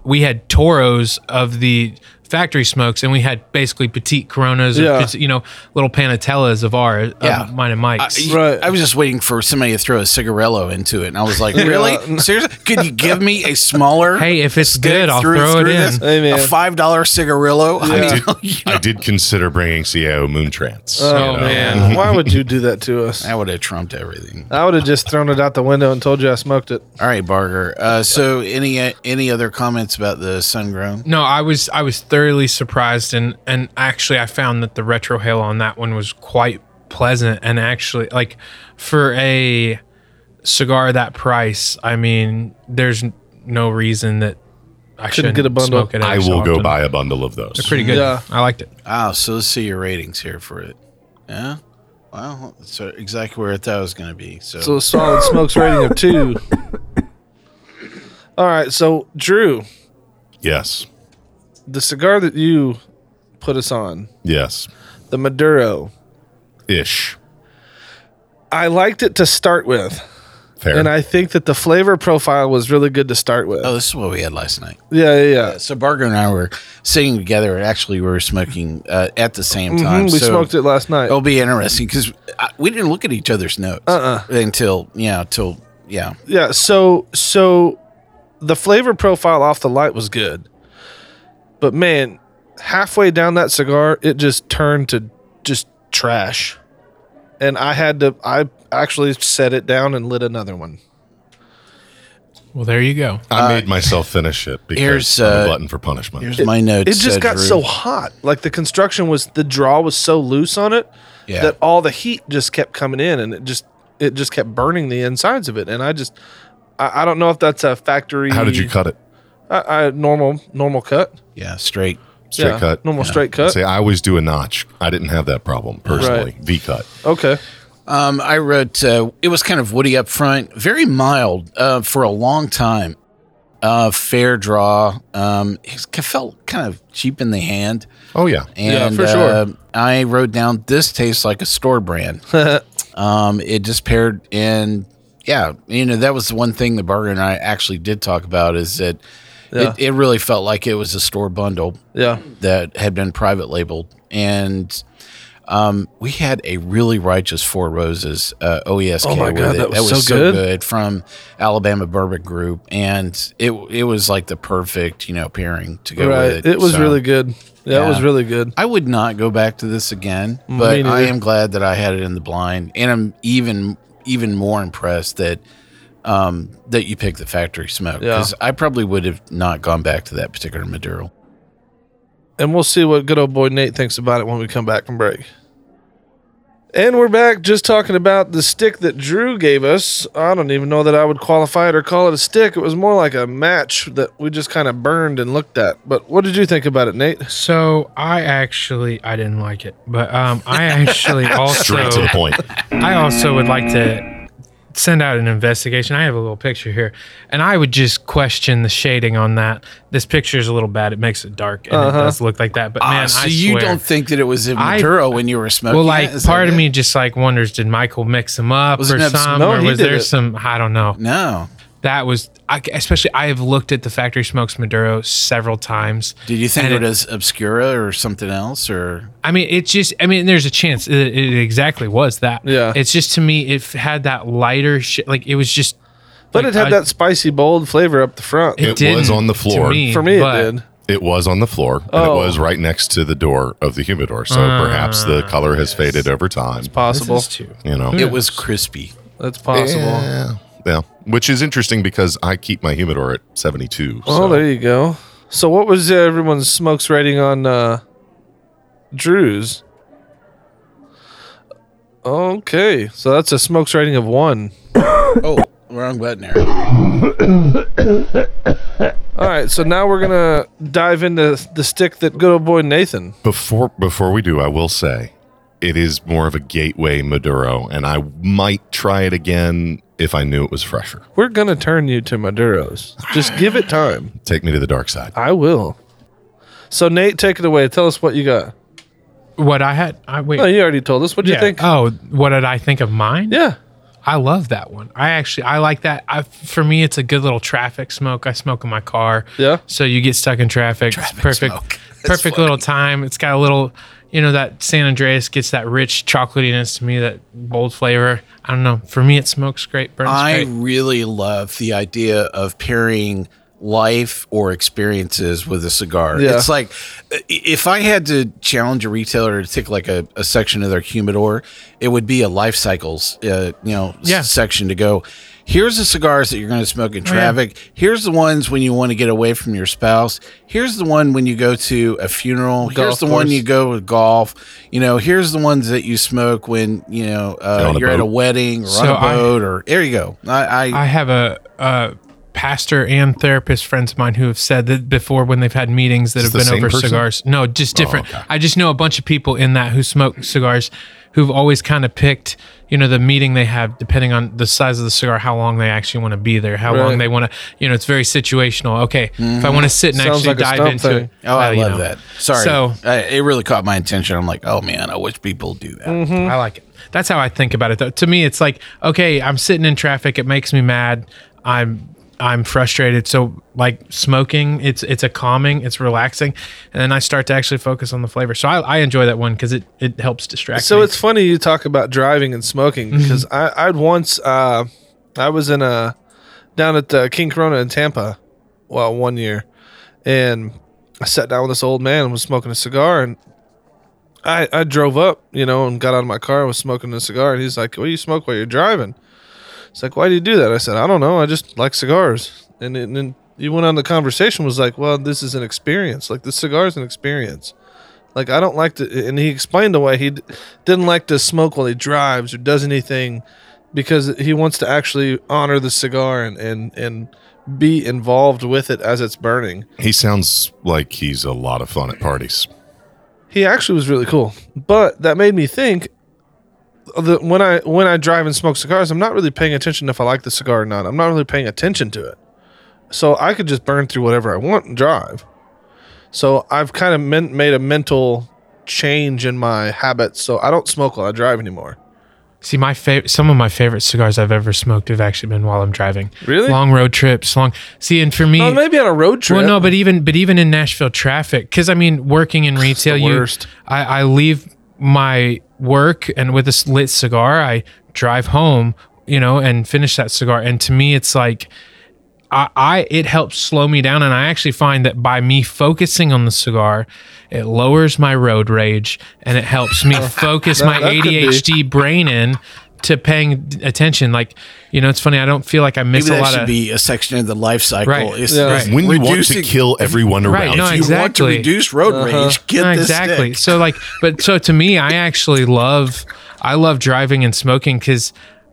S6: We had Toros of the factory smokes, and we had basically petite Coronas, or
S2: Yeah.
S6: you know, little Panatellas of our, of
S4: Yeah.
S6: mine and Mike's.
S4: I,
S2: Right.
S4: I was just waiting for somebody to throw a cigarillo into it, and I was like, "Really? Seriously? Could you give me a smaller?
S6: Hey, if it's good, I'll throw it
S4: this?
S6: in.
S2: Hey, man.
S4: A five dollar cigarillo. I
S3: I
S4: mean,
S3: did, I did consider bringing CAO Moontrance.
S2: Oh
S3: you know.
S2: man, why would you do that to us?
S4: that would have trumped everything.
S2: I would have just thrown it out the window and told you I smoked it.
S4: All right, Barger. Uh, so, any uh, any other comments about the sun grown?
S6: No, I was I was thoroughly surprised, and and actually I found that the retrohale on that one was quite pleasant, and actually like for a cigar that price, I mean, there's no reason that I shouldn't
S2: get a bundle.
S6: smoke it.
S3: I
S6: every so
S3: will go buy a bundle of those.
S6: They're pretty good.
S2: Yeah.
S6: I liked it.
S4: Ah, so let's see your ratings here for it. Yeah. Well, that's exactly where I thought it was going to be. So,
S2: So a solid smokes rating of two. All right, so Drew,
S3: Yes.
S2: The cigar that you put us on,
S3: Yes.
S2: the Maduro,
S3: Ish.
S2: I liked it to start with,
S3: Fair.
S2: and I think that the flavor profile was really good to start with.
S4: oh, this is what we had last night.
S2: yeah, yeah, yeah.
S4: So Barger and I were sitting together, and actually we were smoking uh, at the same
S2: Mhm,
S4: time.
S2: we
S4: so
S2: smoked it last night.
S4: It'll be interesting because we didn't look at each other's notes
S2: Uh-uh.
S4: until yeah, until yeah.
S2: Yeah, so so the flavor profile off the light was good. But man, halfway down that cigar, it just turned to just trash. And I had to I actually set it down and lit another one.
S6: Well, there you go.
S3: I made myself finish it because
S4: here's,
S3: I'm a
S4: uh,
S3: glutton for punishment.
S4: Here's my notes.
S2: It just
S4: uh,
S2: got
S4: Drew.
S2: so hot. Like the construction was the draw was so loose on it
S4: Yeah.
S2: that all the heat just kept coming in and it just it just kept burning the insides of it. And I just I, I don't know if that's a factory
S3: How did you cut it?
S2: I, I normal normal cut.
S4: yeah straight.
S3: Straight
S2: Yeah,
S3: cut?
S2: Normal straight cut.
S3: See, I always do a notch. I didn't have that problem personally.
S2: Right.
S3: V cut.
S2: Okay.
S4: Um, I wrote uh, it was kind of woody up front, very mild uh, for a long time. Uh, fair draw. Um, it felt kind of cheap in the hand.
S3: Oh yeah.
S2: Yeah,
S4: And
S2: for sure.
S4: uh, I wrote down this tastes like a store brand. um, it just paired and Yeah, you know that was the one thing that Barger and I actually did talk about is that
S2: Yeah.
S4: it, it really felt like it was a store bundle
S2: Yeah.
S4: that had been private labeled, and um, we had a really righteous Four Roses uh, OESK
S2: Oh my
S4: with
S2: God,
S4: it.
S2: that was so good.
S4: from Alabama Bourbon Group, and it it was like the perfect you know pairing to go
S2: right.
S4: with
S2: It, It was
S4: So-
S2: really good. Yeah, it was really good.
S4: I would not go back to this again, but. I am glad that I had it in the blind, and I'm even even more impressed that um, that you picked the factory smoke
S2: Yeah.
S4: because I probably would have not gone back to that particular Maduro.
S2: And we'll see what good old boy Nate thinks about it when we come back from break. And we're back just talking about the stick that Drew gave us. I don't even know that I would qualify it or call it a stick. It was more like a match that we just kind of burned and looked at. But what did you think about it, Nate?
S6: So I actually I didn't like it, but um, I actually also
S3: Straight to the point.
S6: I also would like to send out an investigation. I have a little picture here, and I would just question the shading on that. This picture is a little bad. It makes it dark, and it does look like that. But man,
S4: Ah, so
S6: I
S4: you
S6: swear-
S4: don't think that it was a
S6: I-
S4: Maduro when you were smoking?
S6: Well, like part of
S4: it?
S6: me just like wonders, did Michael mix them up
S4: Was
S6: or
S4: it an abs-
S6: some,
S2: No,
S6: or was there some? I don't know.
S4: No.
S6: That was I, especially. I have looked at the factory smokes Maduro several times.
S4: Did you think
S6: And
S4: it was Obscura or something else, or
S6: I mean, it's just. I mean, there's a chance it, it exactly was that.
S2: Yeah.
S6: It's just to me, it had that lighter shit. Like it was just.
S2: But
S6: like,
S2: it had
S6: I-
S2: that spicy, bold flavor up the front.
S6: It,
S3: It was on the floor.
S6: me,
S2: For me,
S6: but-
S2: it did.
S3: It was on the floor, and
S2: Oh.
S3: it was right next to the door of the humidor. So perhaps the ah. color has faded over time.
S6: This
S2: Possible.
S6: is too.
S3: You know,
S4: it was crispy?
S2: That's possible.
S3: Yeah, yeah. Which is interesting because I keep my humidor at seventy-two.
S2: Oh,
S3: so.
S2: there you go. So, what was uh, everyone's smokes rating on uh, Drew's? Okay, so that's a smokes rating of one.
S4: Oh, wrong button there.
S2: All right, so now we're gonna dive into the stick that good old boy Nathan.
S3: Before before we do, I will say it is more of a gateway Maduro, and I might try it again if I knew it was fresher.
S2: We're gonna turn you to Maduros. Just give it time.
S3: Take me to the dark side.
S2: I will. So Nate, take it away. Tell us what you got.
S6: What I had, I wait.
S2: Oh, you already told us. What do
S6: yeah.
S2: you think?
S6: Oh, what did I think of mine?
S2: yeah.
S6: I love that one. I actually I like that. I, for me, it's a good little traffic smoke. I smoke in my car.
S2: Yeah.
S6: So you get stuck in traffic. It's perfect.
S4: smoke.
S6: Perfect little time. It's got a little, you know, that San Andrés gets that rich chocolatiness to me, that bold flavor. I don't know. For me, it smokes great. Burns
S4: I
S6: great.
S4: really love the idea of pairing life or experiences with a cigar.
S2: Yeah.
S4: It's like if I had to challenge a retailer to take like a, a section of their humidor, it would be a life cycles, uh, you know,
S6: Yeah.
S4: section to go. Here's the cigars that you're going to smoke in
S6: Oh, yeah.
S4: traffic. Here's the ones when you want to get away from your spouse. Here's the one when you go to a funeral.
S2: Golf
S4: here's the one you go with golf. You know, here's the ones that you smoke when you know uh, you're at a wedding or on
S6: So
S4: a
S6: I-
S4: boat or there you go. I, I,
S6: I have a, a pastor and therapist friends of mine who have said that before when they've had meetings that
S3: Is
S6: have been over
S3: person?
S6: cigars. No, just different.
S3: okay.
S6: I just know a bunch of people in that who smoke cigars who've always kind of picked, you know, the meeting they have depending on the size of the cigar, how long they actually want to be there, how
S2: Right.
S6: long they want to, you know, it's very situational. Okay, if I want to mm-hmm. sit and
S2: Sounds
S6: actually
S2: like
S6: dive into
S2: thing.
S6: it.
S4: Oh, I
S6: well, you
S4: love
S6: know.
S4: that. Sorry.
S6: So
S4: I, it really caught my attention. I'm like, oh man, I wish people do that. Mm-hmm.
S6: I like it. That's how I think about it. Though. To me, it's like, okay, I'm sitting in traffic. It makes me mad. I'm I'm frustrated. So like smoking, it's it's a calming, it's relaxing, and then I start to actually focus on the flavor. So I, I enjoy that one because it it helps distract.
S2: So
S6: me.
S2: it's funny you talk about driving and smoking
S6: Mm-hmm.
S2: because I I'd once uh I was in a down at uh, King Corona in Tampa, well one year, and I sat down with this old man and was smoking a cigar and. I, I drove up, you know, and got out of my car and was smoking a cigar. And he's like, What do you smoke while you're driving? It's like, Why do you do that? I said, I don't know. I just like cigars. And, and then he went on the conversation, was like, Well, this is an experience. Like, this cigar is an experience. Like I don't like to, and he explained the way he d- didn't like to smoke while he drives or does anything because he wants to actually honor the cigar and and and be involved with it as it's burning.
S3: He sounds like he's a lot of fun at parties.
S2: He actually was really cool, but that made me think that when I when I drive and smoke cigars, I'm not really paying attention if I like the cigar or not. I'm not really paying attention to it, so I could just burn through whatever I want and drive. So I've kind of men- made a mental change in my habits, so I don't smoke while I drive anymore.
S6: See, my favorite, some of my favorite cigars I've ever smoked have actually been while I'm driving.
S2: Really?
S6: long road trips, long. See, and for me,
S2: Oh, maybe on a road trip.
S6: Well, no, but even but even in Nashville traffic, because I mean, working in retail, you. I, I leave my work and with this lit cigar, I drive home, you know, and finish that cigar. And to me, it's like I, I it helps slow me down, and I actually find that by me focusing on the cigar, it lowers my road rage and it helps me focus my
S2: that.
S6: ADHD brain in to paying attention. Like, you know, it's funny. I don't feel like I miss
S4: Maybe
S6: a
S4: that
S6: lot
S4: should
S6: of
S4: be a section of the life cycle.
S6: Right.
S4: Is,
S2: Yeah.
S4: is
S3: When you want to
S4: reducing-
S3: kill everyone around
S6: Right, no,
S3: you,
S4: if you want to
S6: Exactly.
S4: reduce road uh-huh. rage, get
S6: No,
S4: this
S6: exactly.
S4: stick.
S6: So like, but so to me, I actually love, I love driving and smoking because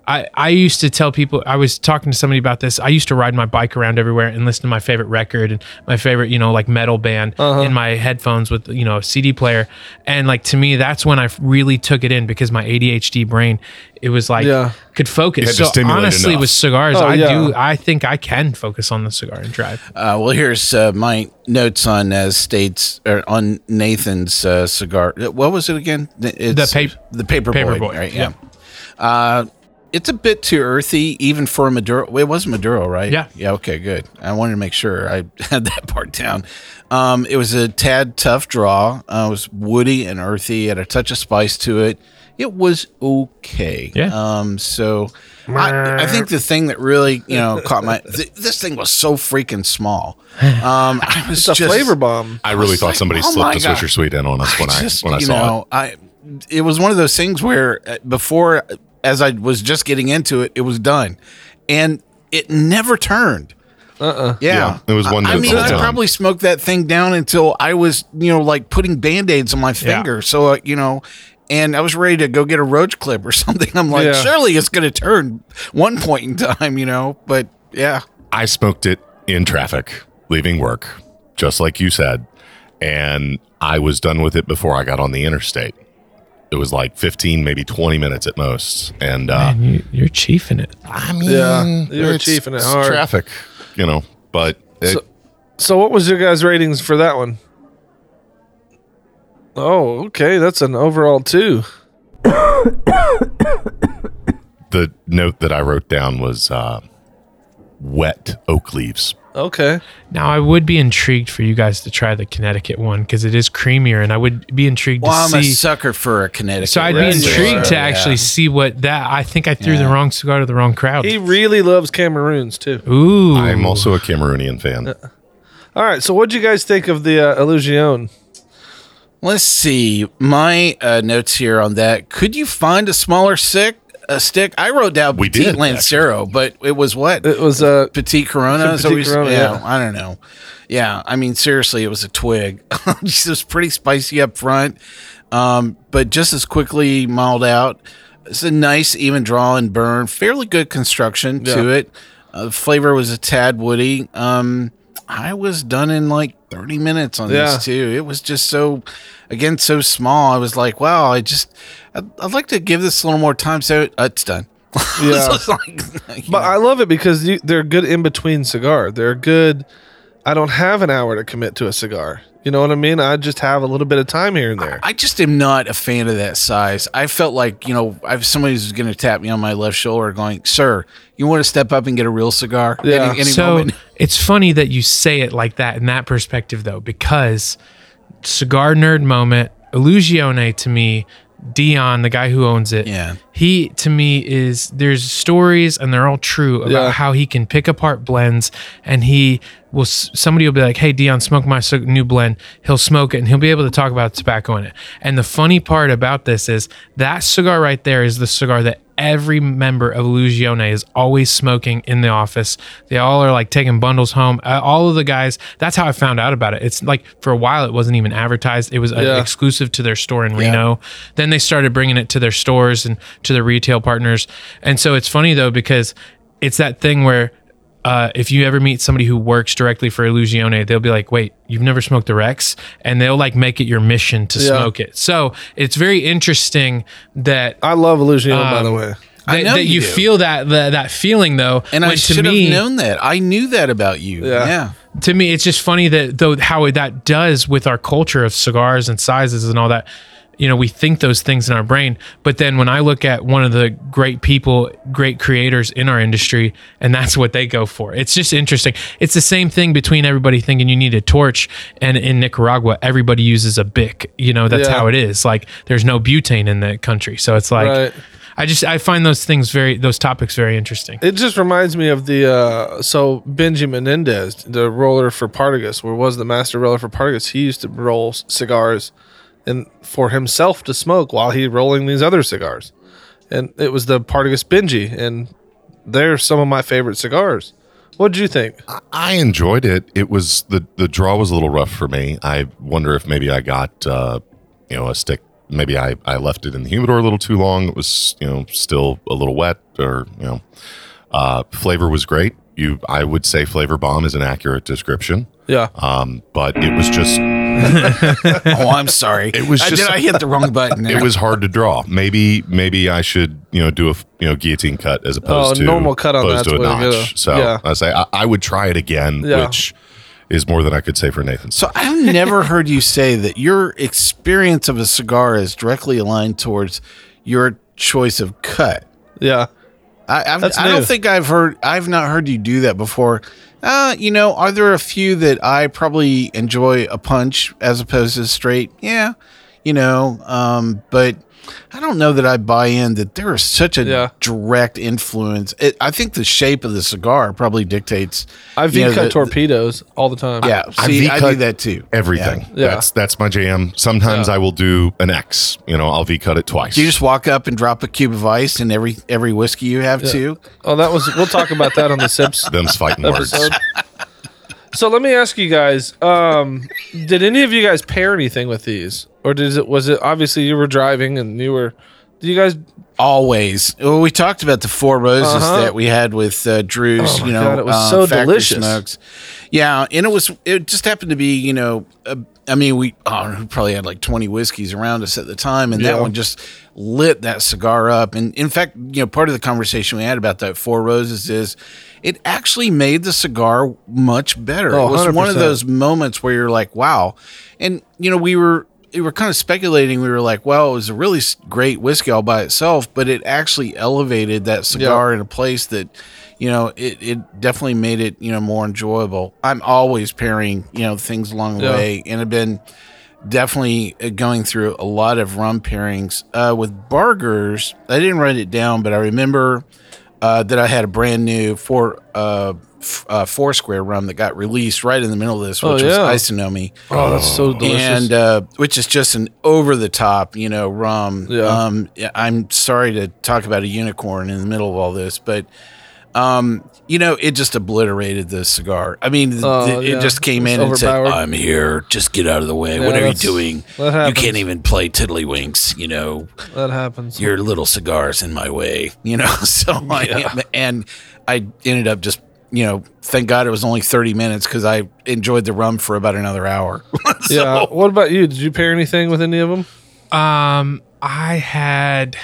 S6: I, I used to tell people, I was talking to somebody about this. I used to ride my bike around everywhere and listen to my favorite record and my favorite, you know, like metal band
S2: Uh-huh.
S6: in my headphones with, you know, a CD player. And like, to me, that's when I really took it in because my ADHD brain, it was like,
S2: Yeah.
S6: could focus. So honestly,
S3: enough.
S6: with cigars,
S2: Oh,
S6: I
S2: yeah.
S6: do, I think I can focus on the cigar and drive.
S4: Uh, well, here's uh, my notes on as states or on Nathan's uh, cigar. Uh, What was it again? It's,
S6: pap-
S4: the paper,
S6: Paper
S4: boy,
S6: Boy,
S4: right?
S6: yeah.
S4: Yeah. Uh, it's a bit too earthy, even for a Maduro. It was Maduro, right?
S6: Yeah.
S4: Yeah. Okay. Good. I wanted to make sure I had that part down. Um, it was a tad tough draw. Uh, it was woody and earthy. Had a touch of spice to it. It was okay.
S6: Yeah.
S4: Um. So, I, I think the thing that really you know caught my th- this thing was so freaking small. Um. I was
S2: it's a
S4: just,
S2: flavor bomb.
S3: I really
S4: was
S3: thought
S4: like,
S3: somebody
S4: oh
S3: slipped a
S4: God.
S3: Swisher Sweet in on us when I,
S4: just
S3: when I saw
S4: know, I it was one of those things where uh, before as I was just getting into it, it was done, and it never turned. Uh-uh. Yeah.
S3: Yeah, it was one
S4: I mean, I probably smoked that thing down until I was, you know, like putting band-aids on my finger. So, uh, you know, and I was ready to go get a roach clip or something. I'm like,
S2: Yeah.
S4: surely it's going to turn one point in time, you know, but yeah.
S3: I smoked it in traffic, leaving work, just like you said, and I was done with it before I got on the interstate. It was like 15, maybe 20 minutes at most, and uh,
S6: Man, you, you're chiefing it.
S3: I mean,
S2: Yeah, you're
S3: it's-
S2: chiefing it
S3: it's
S2: hard.
S3: Traffic, you know, but it,
S2: So- So what was your guys' ratings for that one? Oh, okay, that's an overall two.
S3: the note that I wrote down was uh, wet oak leaves.
S2: Okay.
S6: Now I would be intrigued for you guys to try the Connecticut one because it is creamier, and I would be intrigued
S4: Well,
S6: to
S4: I'm a sucker for a Connecticut.
S6: So I'd be
S4: red
S6: intrigued to
S4: cigar,
S6: actually
S4: yeah.
S6: see what that. I think I threw the
S4: Yeah.
S6: wrong cigar to the wrong crowd.
S2: He really loves Cameroons too.
S6: Ooh,
S3: I'm also a Cameroonian fan.
S2: All right. So what'd you guys think of the uh, Illusione?
S4: Let's see my uh, notes here on that. Could you find a smaller stick? A stick? I wrote down
S3: We
S4: Petite
S3: did,
S4: Lancero, but it was what?
S2: It was uh,
S4: Petite Corona.
S2: Petite
S4: what?
S2: Corona,
S4: yeah,
S2: yeah.
S4: I don't know. Yeah, I mean, seriously, it was a twig. it was pretty spicy up front, um, but just as quickly mild out. It's a nice, even draw and burn. Fairly good construction to it. Uh, the flavor was a tad woody. Um, I was done in like 30 minutes on
S2: Yeah.
S4: this too. It was just so, again, so small. I was like, wow, I just, I'd, I'd like to give this a little more time. So uh, it's done.
S2: Yeah.
S4: So it's like,
S2: But
S4: know.
S2: I love it because you, they're good in between cigar. They're good. I don't have an hour to commit to a cigar. You know what I mean? I just have a little bit of time here and there.
S4: I just am not a fan of that size. I felt like, you know, I've somebody who's going to tap me on my left shoulder going, Sir, you want to step up and get a real cigar?
S2: Yeah.
S4: Any, any
S6: so
S4: moment?
S6: it's funny that you say it like that in that perspective, though, because cigar nerd moment, Illusione to me, Dion, the guy who owns it,
S4: Yeah.
S6: He to me is there's stories and they're all true about
S2: Yeah.
S6: how he can pick apart blends and he will somebody will be like hey dion smoke my new blend he'll smoke it and he'll be able to talk about tobacco in it and the funny part about this is that cigar right there is the cigar that every member of Illusione is always smoking in the office. They all are like taking bundles home. Uh, all of the guys, that's how I found out about it. It's like for a while it wasn't even advertised. It was uh,
S2: Yeah.
S6: exclusive to their store in Reno. Then they started bringing it to their stores and to their retail partners. And so it's funny though because it's that thing where uh, if you ever meet somebody who works directly for Illusione, they'll be like, "Wait, you've never smoked the Rex," and they'll like make it your mission to
S2: Yeah.
S6: smoke it. So it's very interesting that
S2: I love Illusione, by the
S6: Um,
S2: way.
S4: I
S6: that,
S4: know
S6: that
S4: you
S6: you
S4: do.
S6: feel that that, that feeling though.
S4: And I
S6: when to
S4: should have known that. I knew that about you.
S2: Yeah.
S4: Yeah.
S6: to me, it's just funny that though how that does with our culture of cigars and sizes and all that. You know, we think those things in our brain, but then when I look at one of the great people, great creators in our industry, and that's what they go for. It's just interesting. It's the same thing between everybody thinking you need a torch, and in Nicaragua, everybody uses a bic. You know, that's
S2: Yeah.
S6: how it is. Like, there's no butane in the country, so it's like.
S2: Right.
S6: I just I find those things very those topics very interesting.
S2: It just reminds me of the uh, so Benji Menendez, the roller for Partagas, where was the master roller for Partagas. He used to roll cigars, and for himself to smoke while he rolling these other cigars, and it was the Partagas Benji, and they're some of my favorite cigars. What did you think?
S3: I enjoyed it. It was the the draw was a little rough for me. I wonder if maybe I got uh, you know a stick. Maybe I, I left it in the humidor a little too long. It was you know still a little wet, or you know, uh, flavor was great. You I would say flavor bomb is an accurate description.
S2: Yeah,
S3: Um, but it was just
S4: Oh, I'm sorry.
S3: It was
S4: I,
S3: just-
S4: did, I hit the wrong button. There.
S3: it was hard to draw. Maybe maybe I should you know do a you know guillotine cut as opposed
S2: Oh,
S3: to
S2: normal cut on
S3: opposed
S2: that's
S3: to a
S2: way to go.
S3: notch. So
S2: Yeah.
S3: I say I, I would try it again,
S2: Yeah.
S3: which is more than I could say for Nathan.
S4: So I've never heard you say that your experience of a cigar is directly aligned towards your choice of cut.
S2: yeah.
S4: I, I don't think I've heard. I've not heard you do that before. Uh, you know, are there a few that I probably enjoy a punch as opposed to straight? Yeah, you know, um, but I don't know that I buy in that there is such a
S2: Yeah.
S4: direct influence. It, I think the shape of the cigar probably dictates.
S2: I V
S4: you know,
S2: cut
S4: the-
S2: torpedoes all the time.
S4: Yeah,
S3: I
S4: see, I, do that too.
S3: Everything.
S2: Yeah.
S3: That's that's my jam. Sometimes
S2: Yeah.
S3: I will do an X. You know, I'll V cut it twice.
S4: Do you just walk up and drop a cube of ice in every every whiskey you have too?
S2: Oh, that was. We'll talk about that on the sips
S3: Them's fighting words.
S2: So let me ask you guys: um, Did any of you guys pair anything with these, or did it? Was it obviously you were driving and you were? Do you guys?
S4: Always. Well, we talked about the four roses
S2: Uh-huh.
S4: that we had with uh, Drew's.
S2: Oh
S4: you know,
S2: God, it was
S4: uh,
S2: so delicious.
S4: Yeah, and it was. It just happened to be. You know, uh, I mean, we, oh, probably had like twenty whiskeys around us at the time, and
S2: Yeah.
S4: that one just lit that cigar up. And in fact, you know, part of the conversation we had about that four roses is. It actually made the cigar much better.
S2: Oh,
S4: it was one of those moments where you're like, wow. And, you know, we were we were kind of speculating. We were like, well, it was a really great whiskey all by itself, but it actually elevated that cigar in a place that, you know, it, it definitely made it, you know, more enjoyable. I'm always pairing, you know, things along the
S2: Yeah.
S4: way and I've been definitely uh, going through a lot of rum pairings. Uh, with burgers, I didn't write it down, but I remember uh, that I had a brand new four uh, f- uh, four square rum that got released right in the middle of this, which
S2: Oh,
S4: which
S2: yeah.
S4: was Isonomy.
S2: Oh, that's so delicious.
S4: And uh, which is just an over the top, you know, rum.
S2: Yeah.
S4: Um, yeah, I'm sorry to talk about a unicorn in the middle of all this, but um, you know, it just obliterated the cigar. I mean, th-
S2: yeah.
S4: it just came
S2: It's
S4: in and said, "I'm here. Just get out of the way.
S2: Yeah,
S4: what are you doing? You can't even play tiddlywinks. You know,
S2: that happens.
S4: your little cigars in my way. You know, so I and I ended up just." You know, thank God it was only 30 minutes because I enjoyed the rum for about another hour.
S2: yeah. What about you? Did you pair anything with any of them?
S6: Um, I had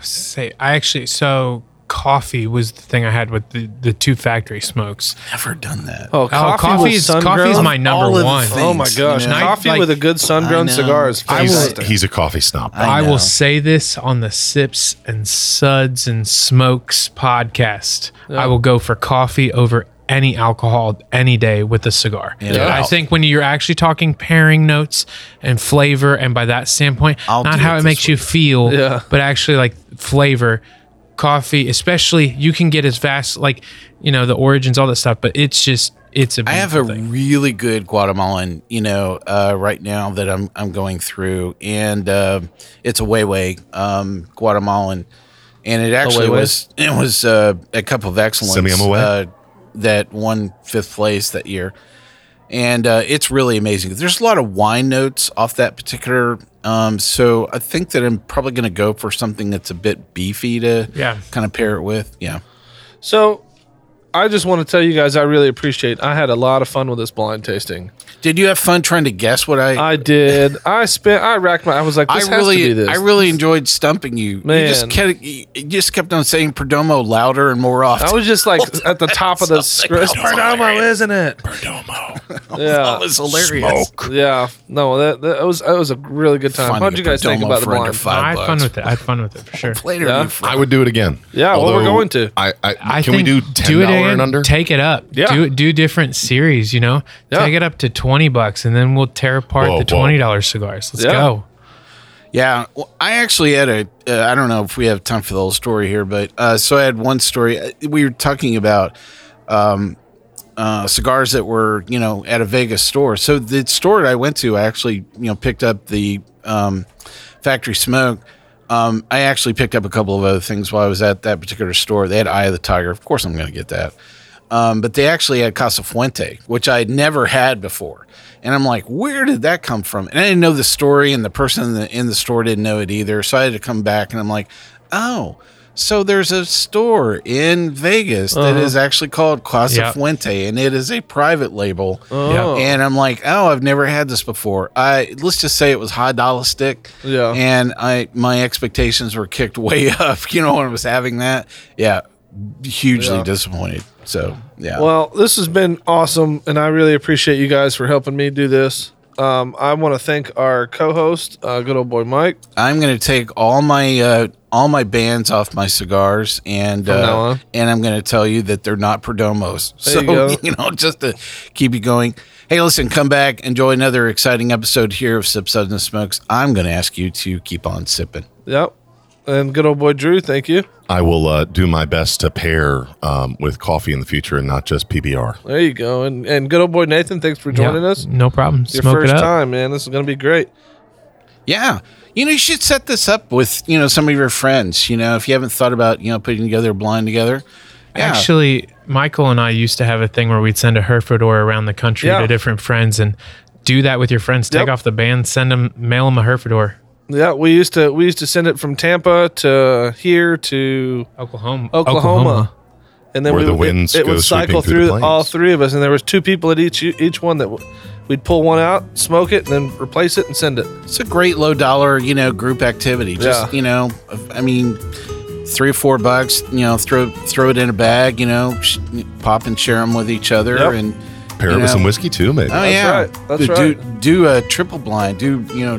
S6: say I actually so coffee was the thing I had with the, the two factory smokes.
S4: Never done that.
S2: Oh, coffee,
S6: coffee
S2: with
S6: is-
S2: sun-grown?
S6: coffee is my number
S4: All of the
S6: one.
S4: things,
S2: Oh my gosh,
S4: you know?
S2: coffee
S6: Like-
S2: with a good sun-grown
S4: I know.
S2: cigar is
S6: I will-
S3: He's,
S2: fantastic.
S3: he's a coffee snob.
S6: I,
S4: know.
S6: will say this on the Sips and Suds and Smokes podcast. I will go for coffee over any alcohol any day with a cigar.
S4: Yeah.
S6: I think when you're actually talking pairing notes and flavor, and by that standpoint,
S4: I'll
S6: not how
S4: it
S6: it
S4: this
S6: makes you feel,
S2: Yeah.
S6: but actually like flavor. Coffee, especially, you can get as vast, like you know, the origins, all that stuff. But it's just, it's a.
S4: I have a
S6: thing.
S4: really good Guatemalan, you know, uh, right now that I'm I'm going through, and uh, it's a Huehue um, Guatemalan, and it actually was it was uh, a cup of excellence uh, that won fifth place that year, and uh, it's really amazing. There's a lot of wine notes off that particular. Um, so I think that I'm probably going to go for something that's a bit beefy to
S6: Yeah.
S4: kind of pair it with. Yeah.
S2: So, I just want to tell you guys I really appreciate. I had a lot of fun with this blind tasting.
S4: Did you have fun trying to guess what I?
S2: I did. I spent. I racked my. I was like,
S4: I
S2: has
S4: really,
S2: to be this.
S4: I really enjoyed stumping you.
S2: Man.
S4: you just kept, you you just kept on saying Perdomo louder and more often.
S2: I was just like at the top of the
S4: Something
S2: script.
S4: else.
S2: Perdomo, isn't it?
S3: Perdomo.
S2: Yeah.
S4: that was hilarious.
S3: Smoke.
S2: Yeah. No, that, that was that was a really good time.
S4: Finding
S2: How'd you
S4: a
S2: guys think about the
S4: for
S2: blind?
S6: I had fun with it. I had fun with it for sure.
S4: Later,
S2: Yeah.
S3: I would do it again.
S2: Yeah, well, we're going to.
S3: I, I,
S6: I
S3: can we do ten
S6: do it
S3: dollar
S6: again,
S3: and under?
S6: Take it up.
S2: Yeah.
S6: Do do different series. You know,
S2: Yeah.
S6: take it up to twenty bucks, and then we'll tear apart
S3: Whoa,
S6: the twenty dollars cigars. Let's
S2: Yeah.
S6: go.
S4: Yeah, well, I actually had a. Uh, I don't know if we have time for the whole story here, but uh, so I had one story. Uh, We were talking about um, uh, cigars that were, you know, at a Vegas store. So the store I went to, I actually, you know, picked up the um, factory smoke. Um, I actually picked up a couple of other things while I was at that particular store. They had Eye of the Tiger. Of course, I'm going to get that. Um, but they actually had Casa Fuente, which I had never had before. And I'm like, where did that come from? And I didn't know the story, and the person in the, in the store didn't know it either. So I had to come back, and I'm like, oh, so there's a store in Vegas that is actually called Casa
S6: Yeah.
S4: Fuente, and it is a private label.
S2: Oh.
S4: And I'm like, oh, I've never had this before. I let's just say it was high dollar stick.
S2: Yeah.
S4: And I my expectations were kicked way up. You know when I was having that, yeah, hugely
S2: Yeah.
S4: disappointed. So yeah.
S2: Well, this has been awesome, and I really appreciate you guys for helping me do this. Um, I want to thank our co-host, uh, good old boy Mike.
S4: I'm gonna take all my uh, all my bands off my cigars, and uh, and I'm gonna tell you that they're not Perdomos.
S2: There
S4: so
S2: you
S4: you know, just to keep you going. Hey, listen, come back, enjoy another exciting episode here of Sip Suds and Smokes. I'm gonna ask you to keep on sipping.
S2: Yep, and good old boy Drew. Thank you.
S3: I will uh, do my best to pair um, with coffee in the future and not just PBR.
S2: There you go, and and good old boy Nathan. Thanks for joining
S6: Yeah,
S2: us.
S6: No problem.
S2: Your
S6: Smoke
S2: first
S6: it up.
S2: time, man. This is gonna be great.
S4: Yeah. You know, you should set this up with, you know, some of your friends. You know, if you haven't thought about, you know, putting together a blind together. Yeah.
S6: Actually, Michael and I used to have a thing where we'd send a Hereford or around the country
S2: Yeah.
S6: to different friends and do that with your friends. Take
S2: Yep.
S6: off the band, send them, mail them a Herfordor.
S2: Yeah, we used to we used to send it from Tampa to here to
S6: Oklahoma.
S2: Oklahoma. And then
S3: Where
S2: we,
S3: the winds
S2: it, it would cycle
S3: through
S2: through all three of us, and there was two people at each each one that w- we'd pull one out, smoke it, and then replace it and send it.
S4: It's a great low dollar, you know, group activity. Just,
S2: Yeah.
S4: you know, I mean, three or four bucks, you know, throw throw it in a bag, you know, sh- pop and share them with each other.
S2: Yep.
S4: And,
S3: Pair it
S4: You
S3: with some whiskey too, maybe.
S4: Oh yeah,
S2: right. That's
S4: do,
S2: right.
S4: Do, do a triple blind. Do you know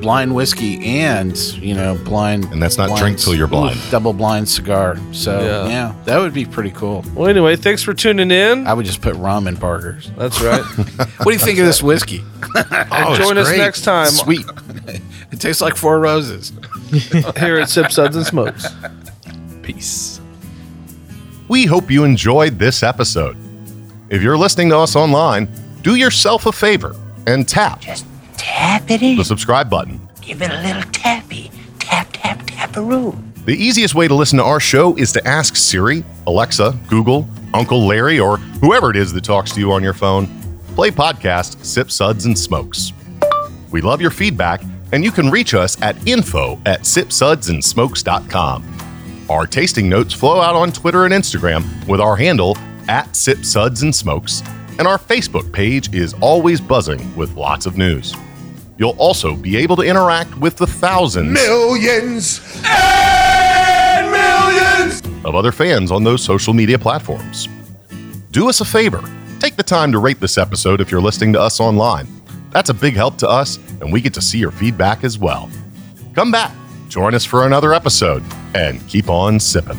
S4: blind whiskey and you know blind.
S3: And that's not
S4: blind-
S3: drink till you're blind.
S4: Double blind cigar. So
S2: Yeah.
S4: yeah. that would be pretty cool.
S2: Well, anyway, thanks for tuning in.
S4: I would just put rum in burgers.
S2: That's right.
S4: What do you think of this whiskey?
S3: Oh, it's
S2: Join us
S3: great.
S2: next time
S4: Sweet. it tastes like four roses.
S2: here at Sip Suds and Smokes.
S6: Peace.
S3: We hope you enjoyed this episode. If you're listening to us online, do yourself a favor and tap
S10: Tap it in.
S3: the subscribe button.
S10: Give it a little tappy. Tap, tap, taparoo.
S3: The easiest way to listen to our show is to ask Siri, Alexa, Google, Uncle Larry, or whoever it is that talks to you on your phone. Play podcast Sip Suds and Smokes. We love your feedback, and you can reach us at info at sipsudsandsmokes.com. Our tasting notes flow out on Twitter and Instagram with our handle at Sip Suds and Smokes, and our Facebook page is always buzzing with lots of news. You'll also be able to interact with the thousands
S11: Millions and millions
S3: of other fans on those social media platforms. Do us a favor take the time to rate this episode if you're listening to us online. That's a big help to us, and we get to see your feedback as well. Come back, join us for another episode, and keep on sipping.